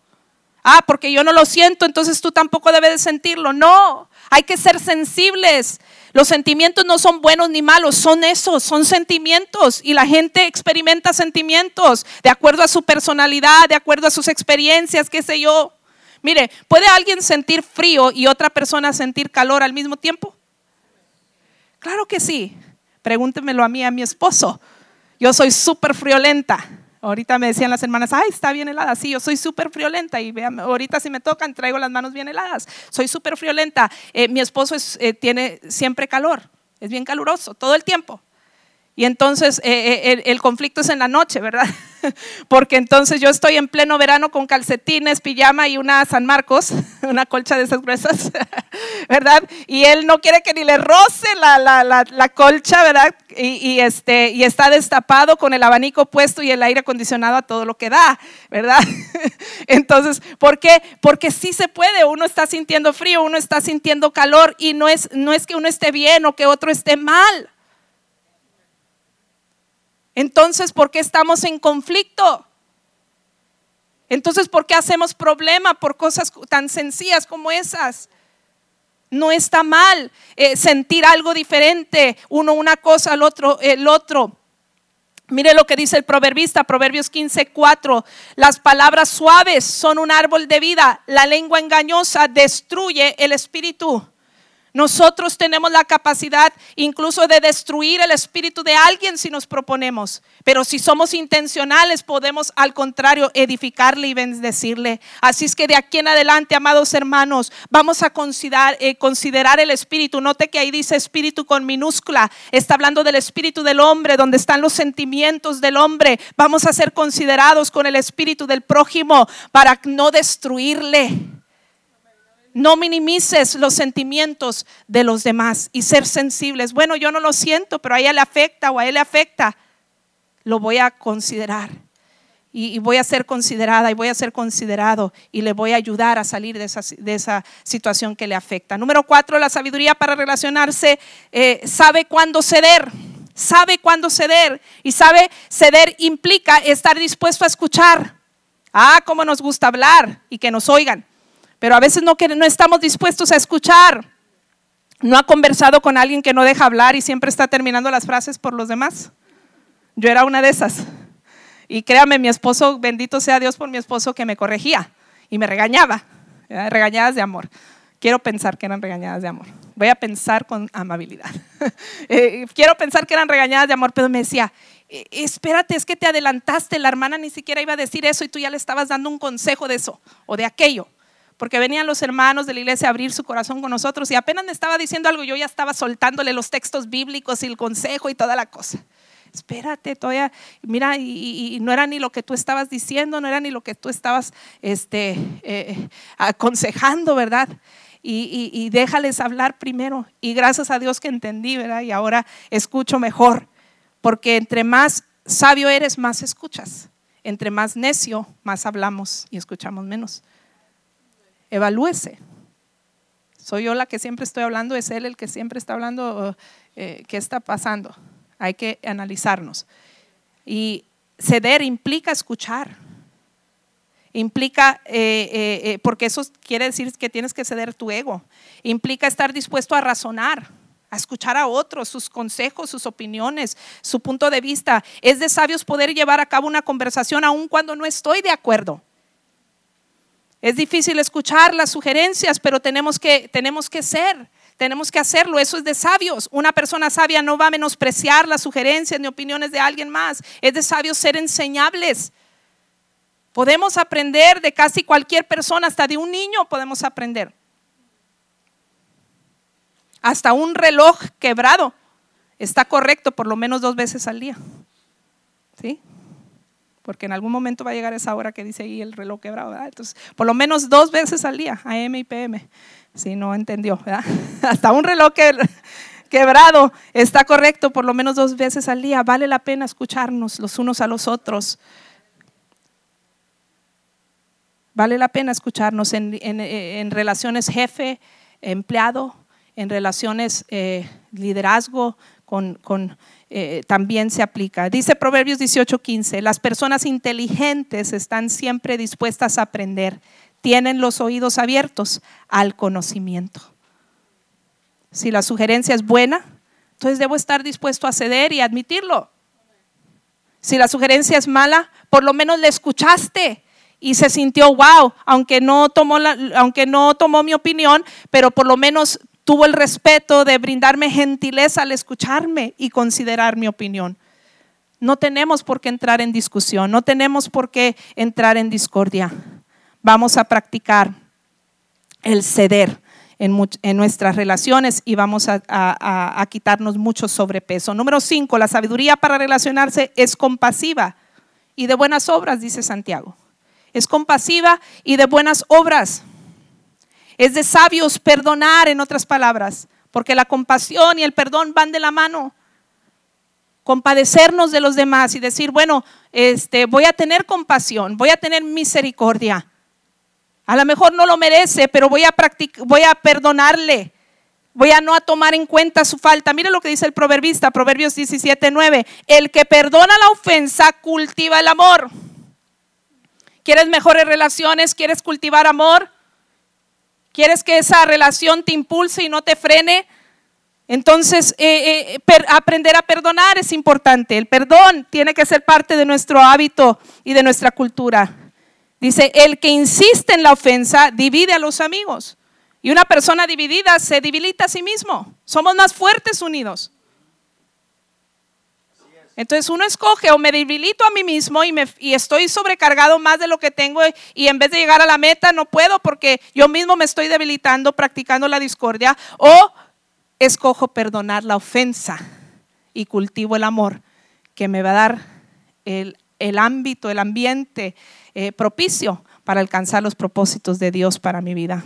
Ah, porque yo no lo siento, entonces tú tampoco debes de sentirlo. No, hay que ser sensibles. Los sentimientos no son buenos ni malos, son esos, son sentimientos. Y la gente experimenta sentimientos de acuerdo a su personalidad, de acuerdo a sus experiencias, qué sé yo. Mire, ¿puede alguien sentir frío y otra persona sentir calor al mismo tiempo? Claro que sí. Pregúntemelo a mí, a mi esposo. Yo soy súper friolenta. Ahorita me decían las hermanas, ay, está bien helada. Sí, yo soy súper friolenta y vean, ahorita si me tocan traigo las manos bien heladas. Soy súper friolenta. Eh, mi esposo eh, tiene siempre calor, es bien caluroso todo el tiempo. Y entonces eh, el conflicto es en la noche, ¿verdad? <laughs> <laughs> porque entonces yo estoy en pleno verano con calcetines, pijama y una San Marcos, <laughs> una colcha de esas gruesas, <laughs> ¿verdad? Y él no quiere que ni le roce la, la, la, colcha, ¿verdad? Y, este, y está destapado con el abanico puesto y el aire acondicionado a todo lo que da, ¿verdad? Entonces, ¿por qué? Porque sí se puede, uno está sintiendo frío, uno está sintiendo calor y no es, no es que uno esté bien o que otro esté mal. Entonces, ¿por qué estamos en conflicto? Entonces, ¿por qué hacemos problema por cosas tan sencillas como esas? No está mal eh, sentir algo diferente, uno una cosa, el otro el otro. Mire lo que dice el proverbista, Proverbios 15, 4. Las palabras suaves son un árbol de vida, la lengua engañosa destruye el espíritu. Nosotros tenemos la capacidad incluso de destruir el espíritu de alguien si nos proponemos, pero si somos intencionales podemos al contrario edificarle y bendecirle. Así es que de aquí en adelante, amados hermanos, vamos a considerar, eh, considerar el espíritu. Note que ahí dice espíritu con minúscula, está hablando del espíritu del hombre, donde están los sentimientos del hombre. Vamos a ser considerados con el espíritu del prójimo para no destruirle. No minimices los sentimientos de los demás y ser sensibles. Bueno, yo no lo siento, pero a ella le afecta o a él le afecta. Lo voy a considerar y, voy a ser considerada y voy a ser considerado y le voy a ayudar a salir de esa, situación que le afecta. Número cuatro, la sabiduría para relacionarse eh, sabe cuándo ceder. Sabe cuándo ceder y sabe ceder implica estar dispuesto a escuchar. Ah, cómo nos gusta hablar y que nos oigan pero a veces no, no estamos dispuestos a escuchar. ¿No ha conversado con alguien que no deja hablar y siempre está terminando las frases por los demás? Yo era una de esas. Y créame, mi esposo, bendito sea Dios por mi esposo que me corregía y me regañaba. Regañadas de amor. Quiero pensar que eran regañadas de amor. Voy a pensar con amabilidad. <laughs> Eh, quiero pensar que eran regañadas de amor, pero me decía, eh, espérate, es que te adelantaste, la hermana ni siquiera iba a decir eso y tú ya le estabas dando un consejo de eso o de aquello porque venían los hermanos de la iglesia a abrir su corazón con nosotros y apenas me estaba diciendo algo, yo ya estaba soltándole los textos bíblicos y el consejo y toda la cosa. Espérate, todavía, mira, y, no era ni lo que tú estabas diciendo, no era ni lo que tú estabas este, eh, aconsejando, ¿verdad? y, déjales hablar primero. Y gracias a Dios que entendí, ¿verdad? Y ahora escucho mejor, porque entre más sabio eres, más escuchas. Entre más necio, más hablamos y escuchamos menos. Evalúese. Soy yo la que siempre estoy hablando, es él el que siempre está hablando, eh, ¿qué está pasando? Hay que analizarnos. Y ceder implica escuchar. Implica, eh, eh, porque eso quiere decir que tienes que ceder tu ego. Implica estar dispuesto a razonar, a escuchar a otros, sus consejos, sus opiniones, su punto de vista. Es de sabios poder llevar a cabo una conversación aun cuando no estoy de acuerdo. Es difícil escuchar las sugerencias, pero tenemos que, tenemos que ser, tenemos que hacerlo. Eso es de sabios. Una persona sabia no va a menospreciar las sugerencias ni opiniones de alguien más. Es de sabios ser enseñables. Podemos aprender de casi cualquier persona, hasta de un niño podemos aprender. Hasta un reloj quebrado está correcto por lo menos dos veces al día. ¿Sí? Porque en algún momento va a llegar esa hora que dice ahí el reloj quebrado, Entonces, por lo menos dos veces al día, AM y PM. Si no entendió, ¿verdad? <laughs> Hasta un reloj quebrado está correcto por lo menos dos veces al día. Vale la pena escucharnos los unos a los otros. Vale la pena escucharnos en relaciones jefe, empleado, en relaciones eh, liderazgo con, eh, también se aplica. Dice Proverbios 18:15, las personas inteligentes están siempre dispuestas a aprender, tienen los oídos abiertos al conocimiento. Si la sugerencia es buena, entonces debo estar dispuesto a ceder y admitirlo. Si la sugerencia es mala, por lo menos le escuchaste y se sintió wow, aunque no tomó la, aunque no tomó mi opinión, pero por lo menos tuvo el respeto de brindarme gentileza al escucharme y considerar mi opinión. No tenemos por qué entrar en discusión, no tenemos por qué entrar en discordia. Vamos a practicar el ceder en, nuestras relaciones y vamos a, a quitarnos mucho sobrepeso. Número cinco, la sabiduría para relacionarse es compasiva y de buenas obras, dice Santiago. Es compasiva y de buenas obras. Es de sabios perdonar, en otras palabras, porque la compasión y el perdón van de la mano. Compadecernos de los demás y decir, bueno, este, voy a tener compasión, voy a tener misericordia. A lo mejor no lo merece, pero voy a, voy a perdonarle. Voy a no a tomar en cuenta su falta. Mire lo que dice el proverbista, Proverbios 17, 9. El que perdona la ofensa cultiva el amor. ¿Quieres mejores relaciones? ¿Quieres cultivar amor? ¿Quieres que esa relación te impulse y no te frene? Entonces, eh, eh, aprender a perdonar es importante. El perdón tiene que ser parte de nuestro hábito y de nuestra cultura. Dice, el que insiste en la ofensa divide a los amigos. Y una persona dividida se debilita a sí mismo. Somos más fuertes unidos. Entonces uno escoge o me debilito a mí mismo y, me, estoy sobrecargado más de lo que tengo y en vez de llegar a la meta no puedo porque yo mismo me estoy debilitando practicando la discordia o escojo perdonar la ofensa y cultivo el amor que me va a dar el, ámbito, el ambiente eh, propicio para alcanzar los propósitos de Dios para mi vida.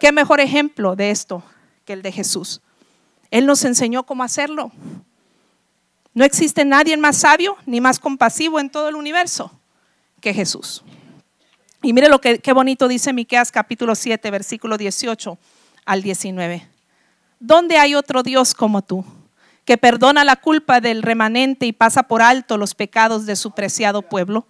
¿Qué mejor ejemplo de esto que el de Jesús? Él nos enseñó cómo hacerlo. No existe nadie más sabio ni más compasivo en todo el universo que Jesús. Y mire lo que qué bonito dice Miqueas capítulo 7, versículo 18 al 19. ¿Dónde hay otro Dios como tú, que perdona la culpa del remanente y pasa por alto los pecados de su preciado pueblo?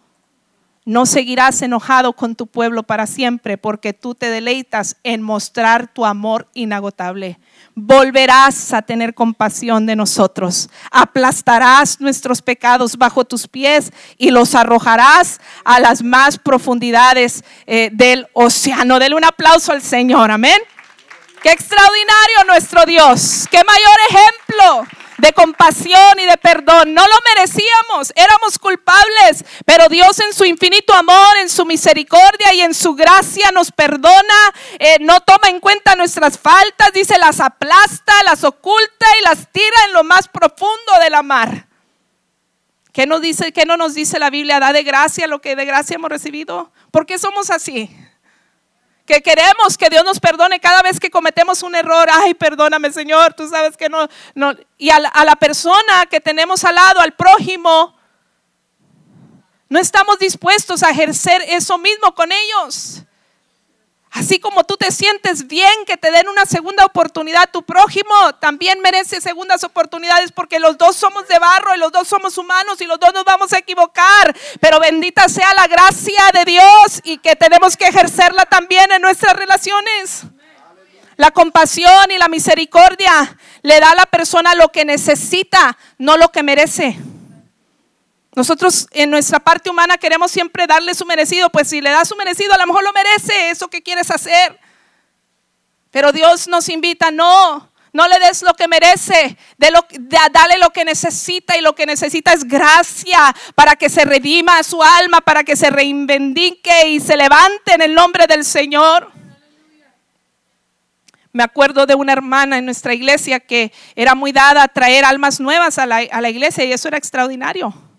No seguirás enojado con tu pueblo para siempre, porque tú te deleitas en mostrar tu amor inagotable volverás a tener compasión de nosotros. Aplastarás nuestros pecados bajo tus pies y los arrojarás a las más profundidades eh, del océano. Dele un aplauso al Señor, amén. Qué extraordinario nuestro Dios. Qué mayor ejemplo de compasión y de perdón. No lo merecíamos, éramos culpables, pero Dios en su infinito amor, en su misericordia y en su gracia nos perdona, eh, no toma en cuenta nuestras faltas, dice, las aplasta, las oculta y las tira en lo más profundo de la mar. ¿Qué, nos dice, qué no nos dice la Biblia? Da de gracia lo que de gracia hemos recibido. ¿Por qué somos así? Que queremos que Dios nos perdone cada vez que cometemos un error. Ay, perdóname, Señor, tú sabes que no. no. Y a la persona que tenemos al lado, al prójimo, no estamos dispuestos a ejercer eso mismo con ellos. Así como tú te sientes bien que te den una segunda oportunidad, tu prójimo también merece segundas oportunidades porque los dos somos de barro y los dos somos humanos y los dos nos vamos a equivocar. Pero bendita sea la gracia de Dios y que tenemos que ejercerla también en nuestras relaciones. La compasión y la misericordia le da a la persona lo que necesita, no lo que merece. Nosotros en nuestra parte humana queremos siempre darle su merecido, pues si le das su merecido, a lo mejor lo merece eso que quieres hacer. Pero Dios nos invita, no, no le des lo que merece, dale lo que necesita y lo que necesita es gracia para que se redima su alma, para que se reinvendique y se levante en el nombre del Señor. Me acuerdo de una hermana en nuestra iglesia que era muy dada a traer almas nuevas a la iglesia y eso era extraordinario.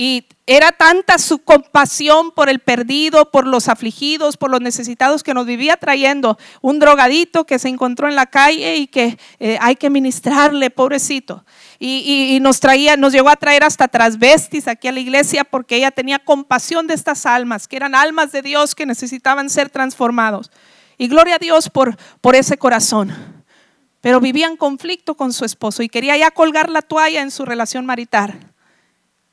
Y era tanta su compasión por el perdido, por los afligidos, por los necesitados que nos vivía trayendo un drogadito que se encontró en la calle y que eh, hay que ministrarle, pobrecito. Y, nos traía, nos llegó a traer hasta trasvestis aquí a la iglesia porque ella tenía compasión de estas almas, que eran almas de Dios que necesitaban ser transformados. Y gloria a Dios por, por ese corazón. Pero vivía en conflicto con su esposo y quería ya colgar la toalla en su relación marital.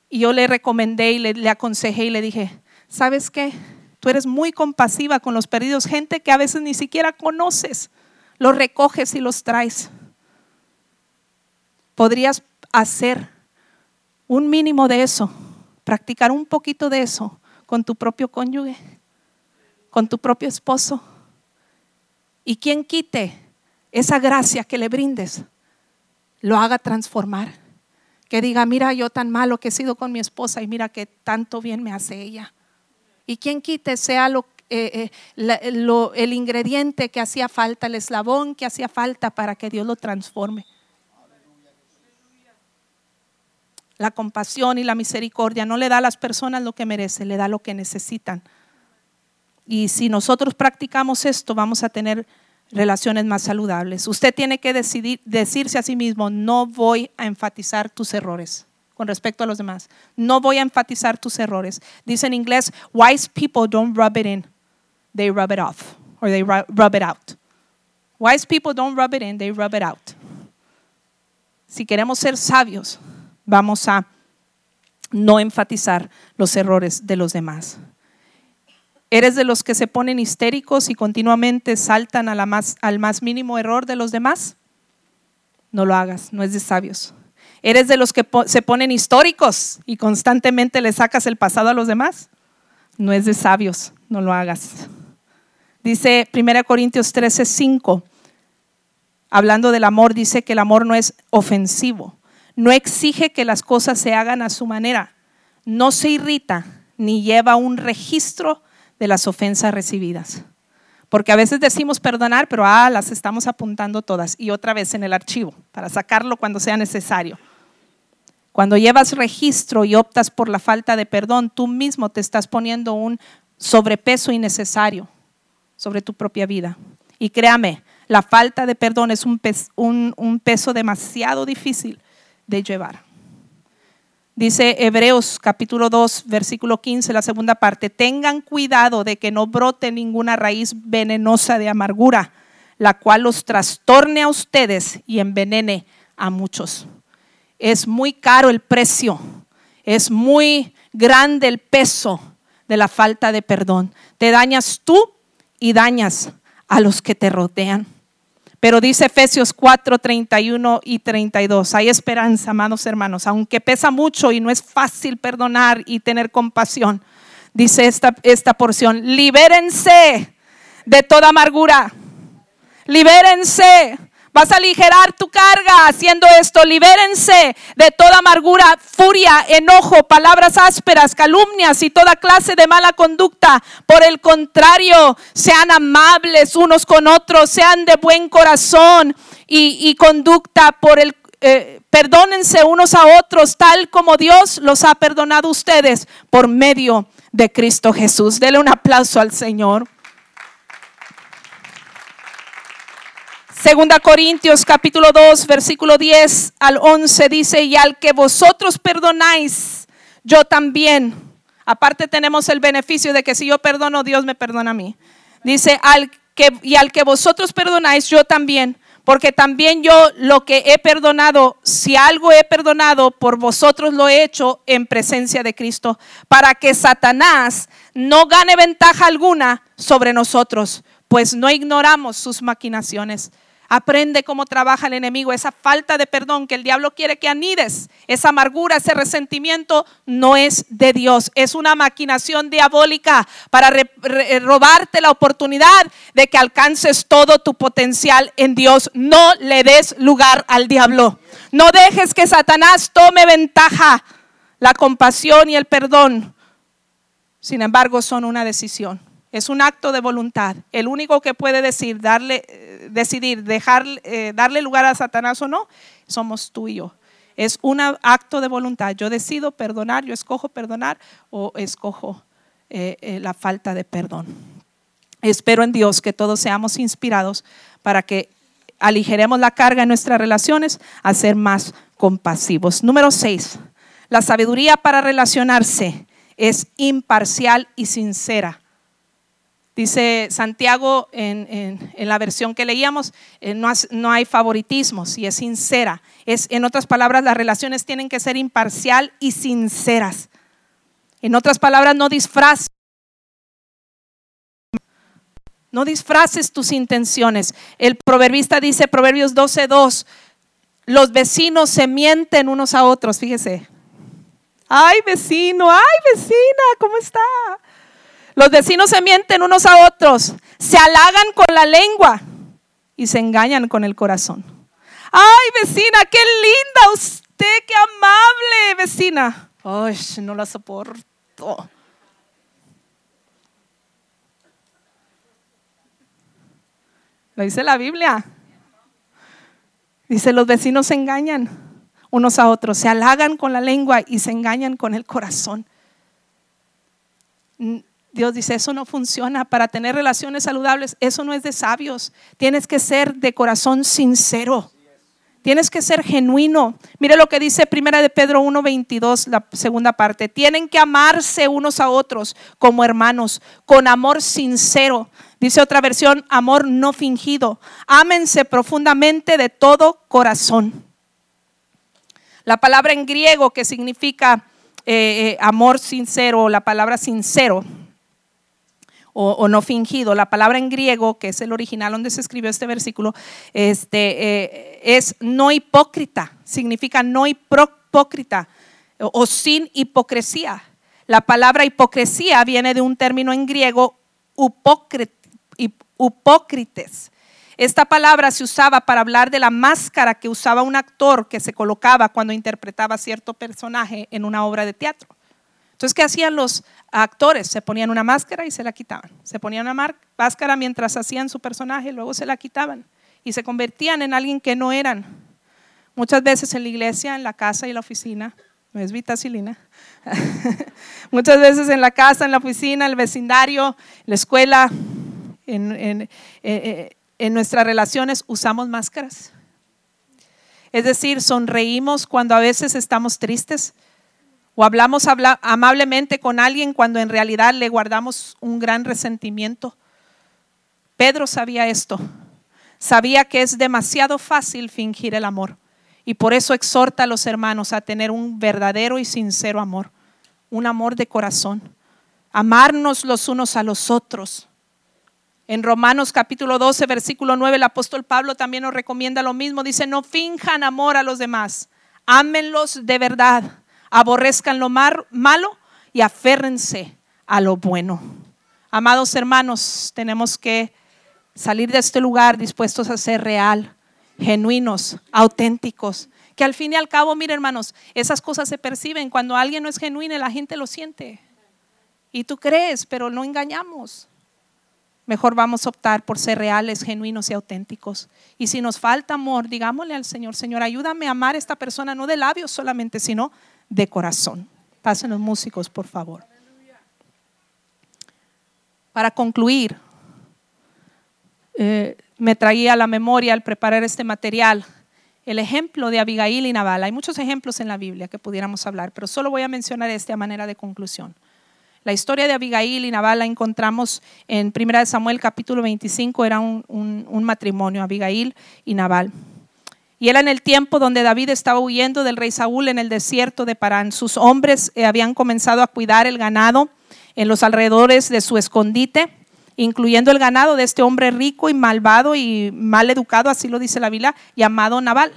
Y yo le recomendé y le, aconsejé y le dije, ¿sabes qué? Tú eres muy compasiva con los perdidos, gente que a veces ni siquiera conoces, los recoges y los traes. Podrías hacer un mínimo de eso, practicar un poquito de eso con tu propio cónyuge, con tu propio esposo. Y quien quite esa gracia que le brindes, lo haga transformar que diga, mira yo tan malo que he sido con mi esposa y mira que tanto bien me hace ella. Y quien quite sea lo, eh, eh, el ingrediente que hacía falta, el eslabón que hacía falta para que Dios lo transforme. La compasión y la misericordia no le da a las personas lo que merecen, le da lo que necesitan. Y si nosotros practicamos esto, vamos a tener relaciones más saludables. Usted tiene que decidir, decirse a sí mismo, no voy a enfatizar tus errores con respecto a los demás. No voy a enfatizar tus errores. Dice en inglés, wise people don't rub it in, they rub it off, or they rub it out. Wise people don't rub it in, they rub it out. Si queremos ser sabios, vamos a no enfatizar los errores de los demás. ¿Eres de los que se ponen histéricos y continuamente saltan al más mínimo error de los demás? No lo hagas, no es de sabios. ¿Eres de los que se ponen históricos y constantemente le sacas el pasado a los demás? No es de sabios, no lo hagas. Dice 1 Corintios 13, 5, hablando del amor, dice que el amor no es ofensivo, no exige que las cosas se hagan a su manera, no se irrita ni lleva un registro de las ofensas recibidas. Porque a veces decimos perdonar, pero ah, las estamos apuntando todas y otra vez en el archivo para sacarlo cuando sea necesario. Cuando llevas registro y optas por la falta de perdón, tú mismo te estás poniendo un sobrepeso innecesario sobre tu propia vida. Y créame, la falta de perdón es un, un peso demasiado difícil de llevar. Dice Hebreos capítulo 2, versículo 15, la segunda parte, tengan cuidado de que no brote ninguna raíz venenosa de amargura, la cual los trastorne a ustedes y envenene a muchos. Es muy caro el precio, es muy grande el peso de la falta de perdón. Te dañas tú y dañas a los que te rodean. Pero dice Efesios 4, 31 y 32, hay esperanza, amados hermanos, aunque pesa mucho y no es fácil perdonar y tener compasión. Dice esta, esta porción, libérense de toda amargura, libérense Vas a aligerar tu carga haciendo esto. Libérense de toda amargura, furia, enojo, palabras ásperas, calumnias y toda clase de mala conducta. Por el contrario, sean amables unos con otros, sean de buen corazón y, conducta por el eh, perdónense unos a otros tal como Dios los ha perdonado ustedes por medio de Cristo Jesús. Dele un aplauso al Señor. Segunda Corintios capítulo 2, versículo 10 al 11 dice, y al que vosotros perdonáis, yo también. Aparte tenemos el beneficio de que si yo perdono, Dios me perdona a mí. Dice, al que, y al que vosotros perdonáis, yo también. Porque también yo lo que he perdonado, si algo he perdonado, por vosotros lo he hecho en presencia de Cristo, para que Satanás no gane ventaja alguna sobre nosotros, pues no ignoramos sus maquinaciones. Aprende cómo trabaja el enemigo, esa falta de perdón que el diablo quiere que anides, esa amargura, ese resentimiento no es de Dios, es una maquinación diabólica para robarte la oportunidad de que alcances todo tu potencial en Dios. No le des lugar al diablo, no dejes que Satanás tome ventaja. La compasión y el perdón, sin embargo, son una decisión. Es un acto de voluntad. El único que puede decir, darle, eh, decidir, dejar, eh, darle lugar a Satanás o no, somos tú y yo. Es un acto de voluntad. Yo decido perdonar, yo escojo perdonar o escojo eh, la falta de perdón. Espero en Dios que todos seamos inspirados para que aligeremos la carga en nuestras relaciones a ser más compasivos. Número seis, la sabiduría para relacionarse es imparcial y sincera. Dice Santiago en, la versión que leíamos, eh, no, hay favoritismo, si es sincera. Es, en otras palabras, las relaciones tienen que ser imparcial y sinceras. En otras palabras, no disfraces. No disfraces tus intenciones. El proverbista dice, Proverbios 12:2, los vecinos se mienten unos a otros, fíjese. Ay, vecino, ay, vecina, ¿cómo está? Los vecinos se mienten unos a otros, se halagan con la lengua y se engañan con el corazón. Ay, vecina, qué linda usted, qué amable, vecina. Ay, no la soporto. Lo dice la Biblia. Dice, los vecinos se engañan unos a otros, se halagan con la lengua y se engañan con el corazón. Dios dice, eso no funciona para tener relaciones saludables, eso no es de sabios. Tienes que ser de corazón sincero. Tienes que ser genuino. Mire lo que dice Primera de Pedro 1:22, la segunda parte. Tienen que amarse unos a otros como hermanos, con amor sincero. Dice otra versión, amor no fingido. Ámense profundamente de todo corazón. La palabra en griego que significa eh, eh, amor sincero, la palabra sincero, o, no fingido. La palabra en griego, que es el original donde se escribió este versículo, este, eh, es no hipócrita, significa no hipócrita o, sin hipocresía. La palabra hipocresía viene de un término en griego, hipócrites. Esta palabra se usaba para hablar de la máscara que usaba un actor que se colocaba cuando interpretaba cierto personaje en una obra de teatro. Entonces, ¿qué hacían los actores? Se ponían una máscara y se la quitaban. Se ponían una máscara mientras hacían su personaje, luego se la quitaban y se convertían en alguien que no eran. Muchas veces en la iglesia, en la casa y la oficina, no es vitacilina. <laughs> Muchas veces en la casa, en la oficina, el vecindario, la escuela, en, en, eh, en nuestras relaciones usamos máscaras. Es decir, sonreímos cuando a veces estamos tristes, o hablamos amablemente con alguien cuando en realidad le guardamos un gran resentimiento. Pedro sabía esto. Sabía que es demasiado fácil fingir el amor. Y por eso exhorta a los hermanos a tener un verdadero y sincero amor. Un amor de corazón. Amarnos los unos a los otros. En Romanos capítulo 12, versículo 9, el apóstol Pablo también nos recomienda lo mismo. Dice, no finjan amor a los demás. Ámenlos de verdad aborrezcan lo malo y aférrense a lo bueno. Amados hermanos, tenemos que salir de este lugar dispuestos a ser real, genuinos, auténticos. Que al fin y al cabo, miren hermanos, esas cosas se perciben. Cuando alguien no es genuino, la gente lo siente. Y tú crees, pero no engañamos. Mejor vamos a optar por ser reales, genuinos y auténticos. Y si nos falta amor, digámosle al Señor, Señor, ayúdame a amar a esta persona, no de labios solamente, sino de corazón. Pasen los músicos, por favor. Para concluir, eh, me traía a la memoria al preparar este material el ejemplo de Abigail y Nabal. Hay muchos ejemplos en la Biblia que pudiéramos hablar, pero solo voy a mencionar este a manera de conclusión. La historia de Abigail y Nabal la encontramos en 1 Samuel capítulo 25, era un, un matrimonio, Abigail y Nabal. Y era en el tiempo donde David estaba huyendo del rey Saúl en el desierto de Parán. Sus hombres eh, habían comenzado a cuidar el ganado en los alrededores de su escondite, incluyendo el ganado de este hombre rico y malvado y mal educado, así lo dice la Biblia, llamado Nabal,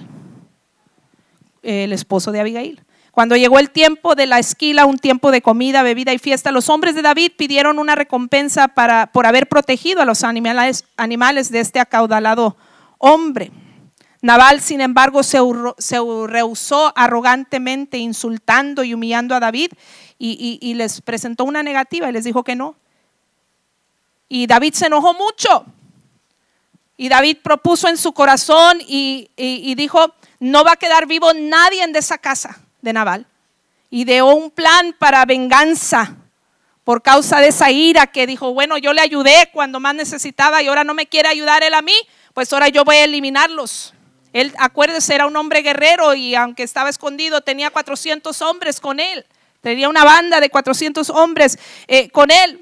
el esposo de Abigail. Cuando llegó el tiempo de la esquila, un tiempo de comida, bebida y fiesta, los hombres de David pidieron una recompensa para, por haber protegido a los animales, animales de este acaudalado hombre. Nabal, sin embargo, se, rehusó arrogantemente, insultando y humillando a David y, les presentó una negativa y les dijo que no. Y David se enojó mucho. Y David propuso en su corazón y, dijo, no va a quedar vivo nadie de esa casa de Nabal. Dio un plan para venganza por causa de esa ira que dijo, bueno, yo le ayudé cuando más necesitaba y ahora no me quiere ayudar él a mí, pues ahora yo voy a eliminarlos. Él, acuérdese, era un hombre guerrero y aunque estaba escondido, tenía 400 hombres con él. Tenía una banda de 400 hombres eh, con él.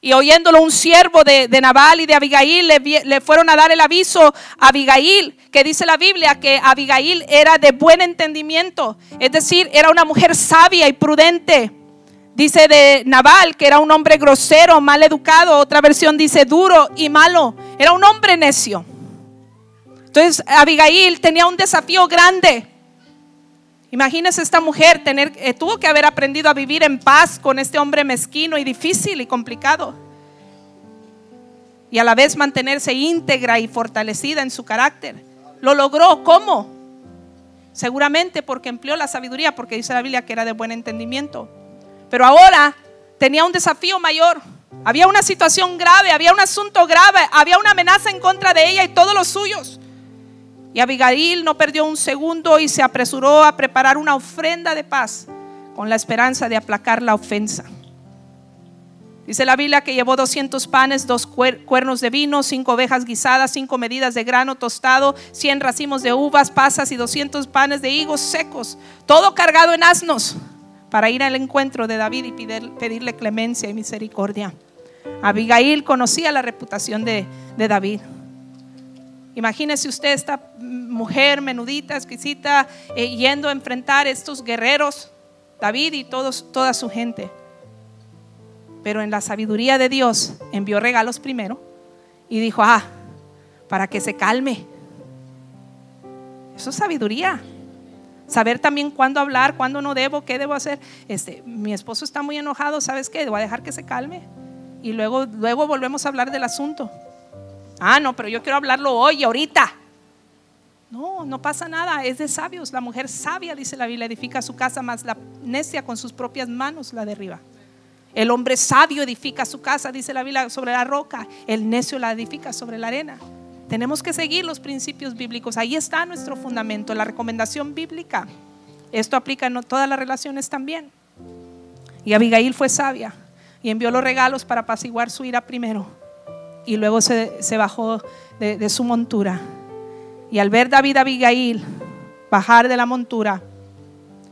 Y oyéndolo un siervo de, de Nabal y de Abigail, le, le, fueron a dar el aviso a Abigail, que dice la Biblia que Abigail era de buen entendimiento, es decir, era una mujer sabia y prudente. Dice de Nabal que era un hombre grosero, mal educado, otra versión dice duro y malo, era un hombre necio. Entonces Abigail tenía un desafío grande. Imagínese esta mujer tener, eh, tuvo que haber aprendido a vivir en paz con este hombre mezquino y difícil y complicado. Y a la vez mantenerse íntegra y fortalecida en su carácter. Lo logró. ¿Cómo? Seguramente porque empleó la sabiduría, porque dice la Biblia que era de buen entendimiento. Pero ahora tenía un desafío mayor. Había una situación grave, había un asunto grave, había una amenaza en contra de ella y todos los suyos. Y Abigail no perdió un segundo y se apresuró a preparar una ofrenda de paz con la esperanza de aplacar la ofensa. Dice la Biblia que llevó 200 panes, dos cuernos de vino, cinco ovejas guisadas, cinco medidas de grano tostado, 100 racimos de uvas, pasas y 200 panes de higos secos, todo cargado en asnos para ir al encuentro de David y pedirle clemencia y misericordia. Abigail conocía la reputación de, de David. Imagínese usted esta mujer menudita, exquisita, eh, yendo a enfrentar estos guerreros, David y todos, toda su gente. Pero en la sabiduría de Dios envió regalos primero y dijo, ah, para que se calme. Eso es sabiduría. Saber también cuándo hablar, cuándo no debo, qué debo hacer. Este, mi esposo está muy enojado, ¿sabes qué? Voy a dejar que se calme. Y luego, luego volvemos a hablar del asunto. Ah, no, pero yo quiero hablarlo hoy, ahorita. No, no pasa nada, es de sabios. La mujer sabia, dice la Biblia, edifica su casa, más la necia con sus propias manos la derriba. El hombre sabio edifica su casa, dice la Biblia, sobre la roca. El necio la edifica sobre la arena. Tenemos que seguir los principios bíblicos. Ahí está nuestro fundamento, la recomendación bíblica. Esto aplica en todas las relaciones también. Y Abigail fue sabia y envió los regalos para apaciguar su ira primero y luego se, bajó de, su montura. Y al ver David Abigail bajar de la montura,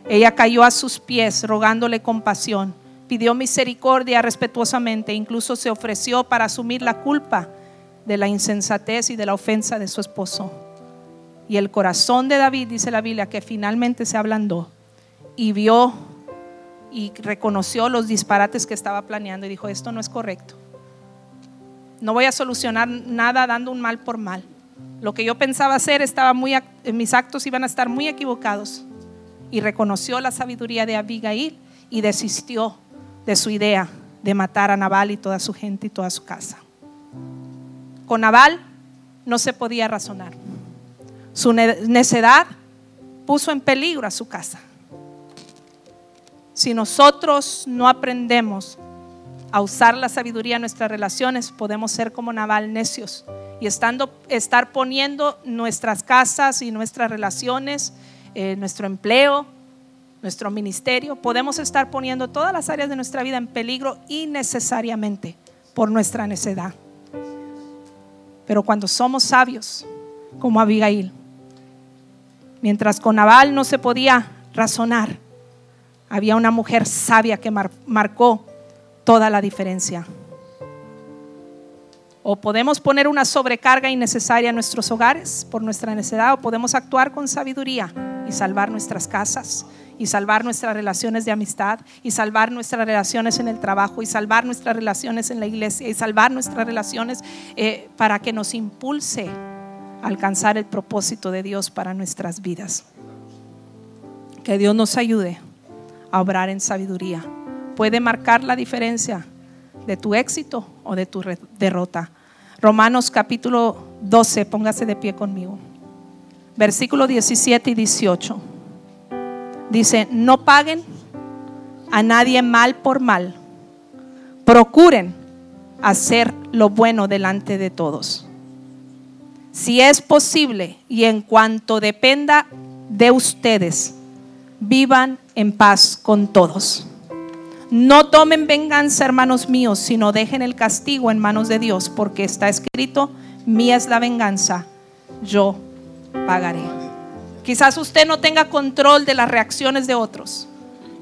ella cayó a sus pies rogándole compasión, pidió misericordia respetuosamente, incluso se ofreció para asumir la culpa de la insensatez y de la ofensa de su esposo. Y el corazón de David, dice la Biblia, que finalmente se ablandó y vio y reconoció los disparates que estaba planeando y dijo, esto no es correcto. No voy a solucionar nada dando un mal por mal. Lo que yo pensaba hacer estaba muy mis actos iban a estar muy equivocados. Y reconoció la sabiduría de Abigail y desistió de su idea de matar a Nabal y toda su gente y toda su casa. Con Nabal no se podía razonar. Su necedad puso en peligro a su casa. Si nosotros no aprendemos a usar la sabiduría en nuestras relaciones, podemos ser como Naval necios y estando, estar poniendo nuestras casas y nuestras relaciones, eh, nuestro empleo, nuestro ministerio, podemos estar poniendo todas las áreas de nuestra vida en peligro innecesariamente por nuestra necedad. Pero cuando somos sabios, como Abigail, mientras con Nabal no se podía razonar, había una mujer sabia que marcó toda la diferencia. O podemos poner una sobrecarga innecesaria en nuestros hogares por nuestra necesidad, o podemos actuar con sabiduría y salvar nuestras casas, y salvar nuestras relaciones de amistad, y salvar nuestras relaciones en el trabajo, y salvar nuestras relaciones en la iglesia, y salvar nuestras relaciones eh, para que nos impulse a alcanzar el propósito de Dios para nuestras vidas. Que Dios nos ayude a obrar en sabiduría. Puede marcar la diferencia de tu éxito o de tu derrota. Romanos capítulo 12, póngase de pie conmigo. Versículo 17 y 18. Dice, no paguen a nadie mal por mal. Procuren hacer lo bueno delante de todos. Si es posible y en cuanto dependa de ustedes, vivan en paz con todos. No tomen venganza, hermanos míos, sino dejen el castigo en manos de Dios, porque está escrito, mía es la venganza, yo pagaré. Quizás usted no tenga control de las reacciones de otros.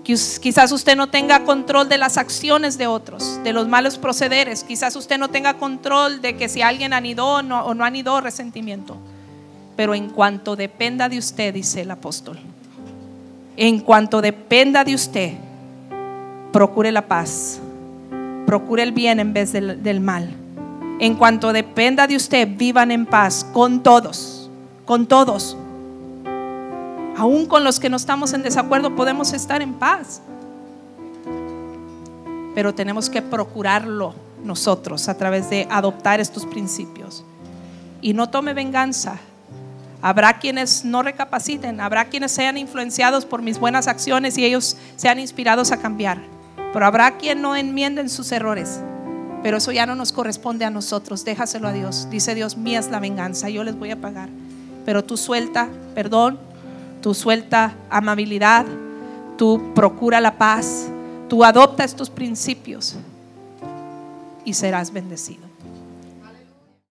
Quizás usted no tenga control de las acciones de otros, de los malos procederes. Quizás usted no tenga control de que si alguien anidó no, o no anidó resentimiento. Pero en cuanto dependa de usted, dice el apóstol, en cuanto dependa de usted, procure la paz, procure el bien en vez del, mal. En cuanto dependa de usted, vivan en paz con todos, con todos Aún con los que no estamos en desacuerdo podemos estar en paz. Pero tenemos que procurarlo nosotros a través de adoptar estos principios. Y no tome venganza. Habrá quienes no recapaciten, habrá quienes sean influenciados por mis buenas acciones y ellos sean inspirados a cambiar. Pero habrá quien no enmienden sus errores. Pero eso ya no nos corresponde a nosotros, déjaselo a Dios. Dice Dios, mía es la venganza, yo les voy a pagar. Pero tú suelta, perdón, tú suelta amabilidad, tú procura la paz, tú adopta estos principios y serás bendecido.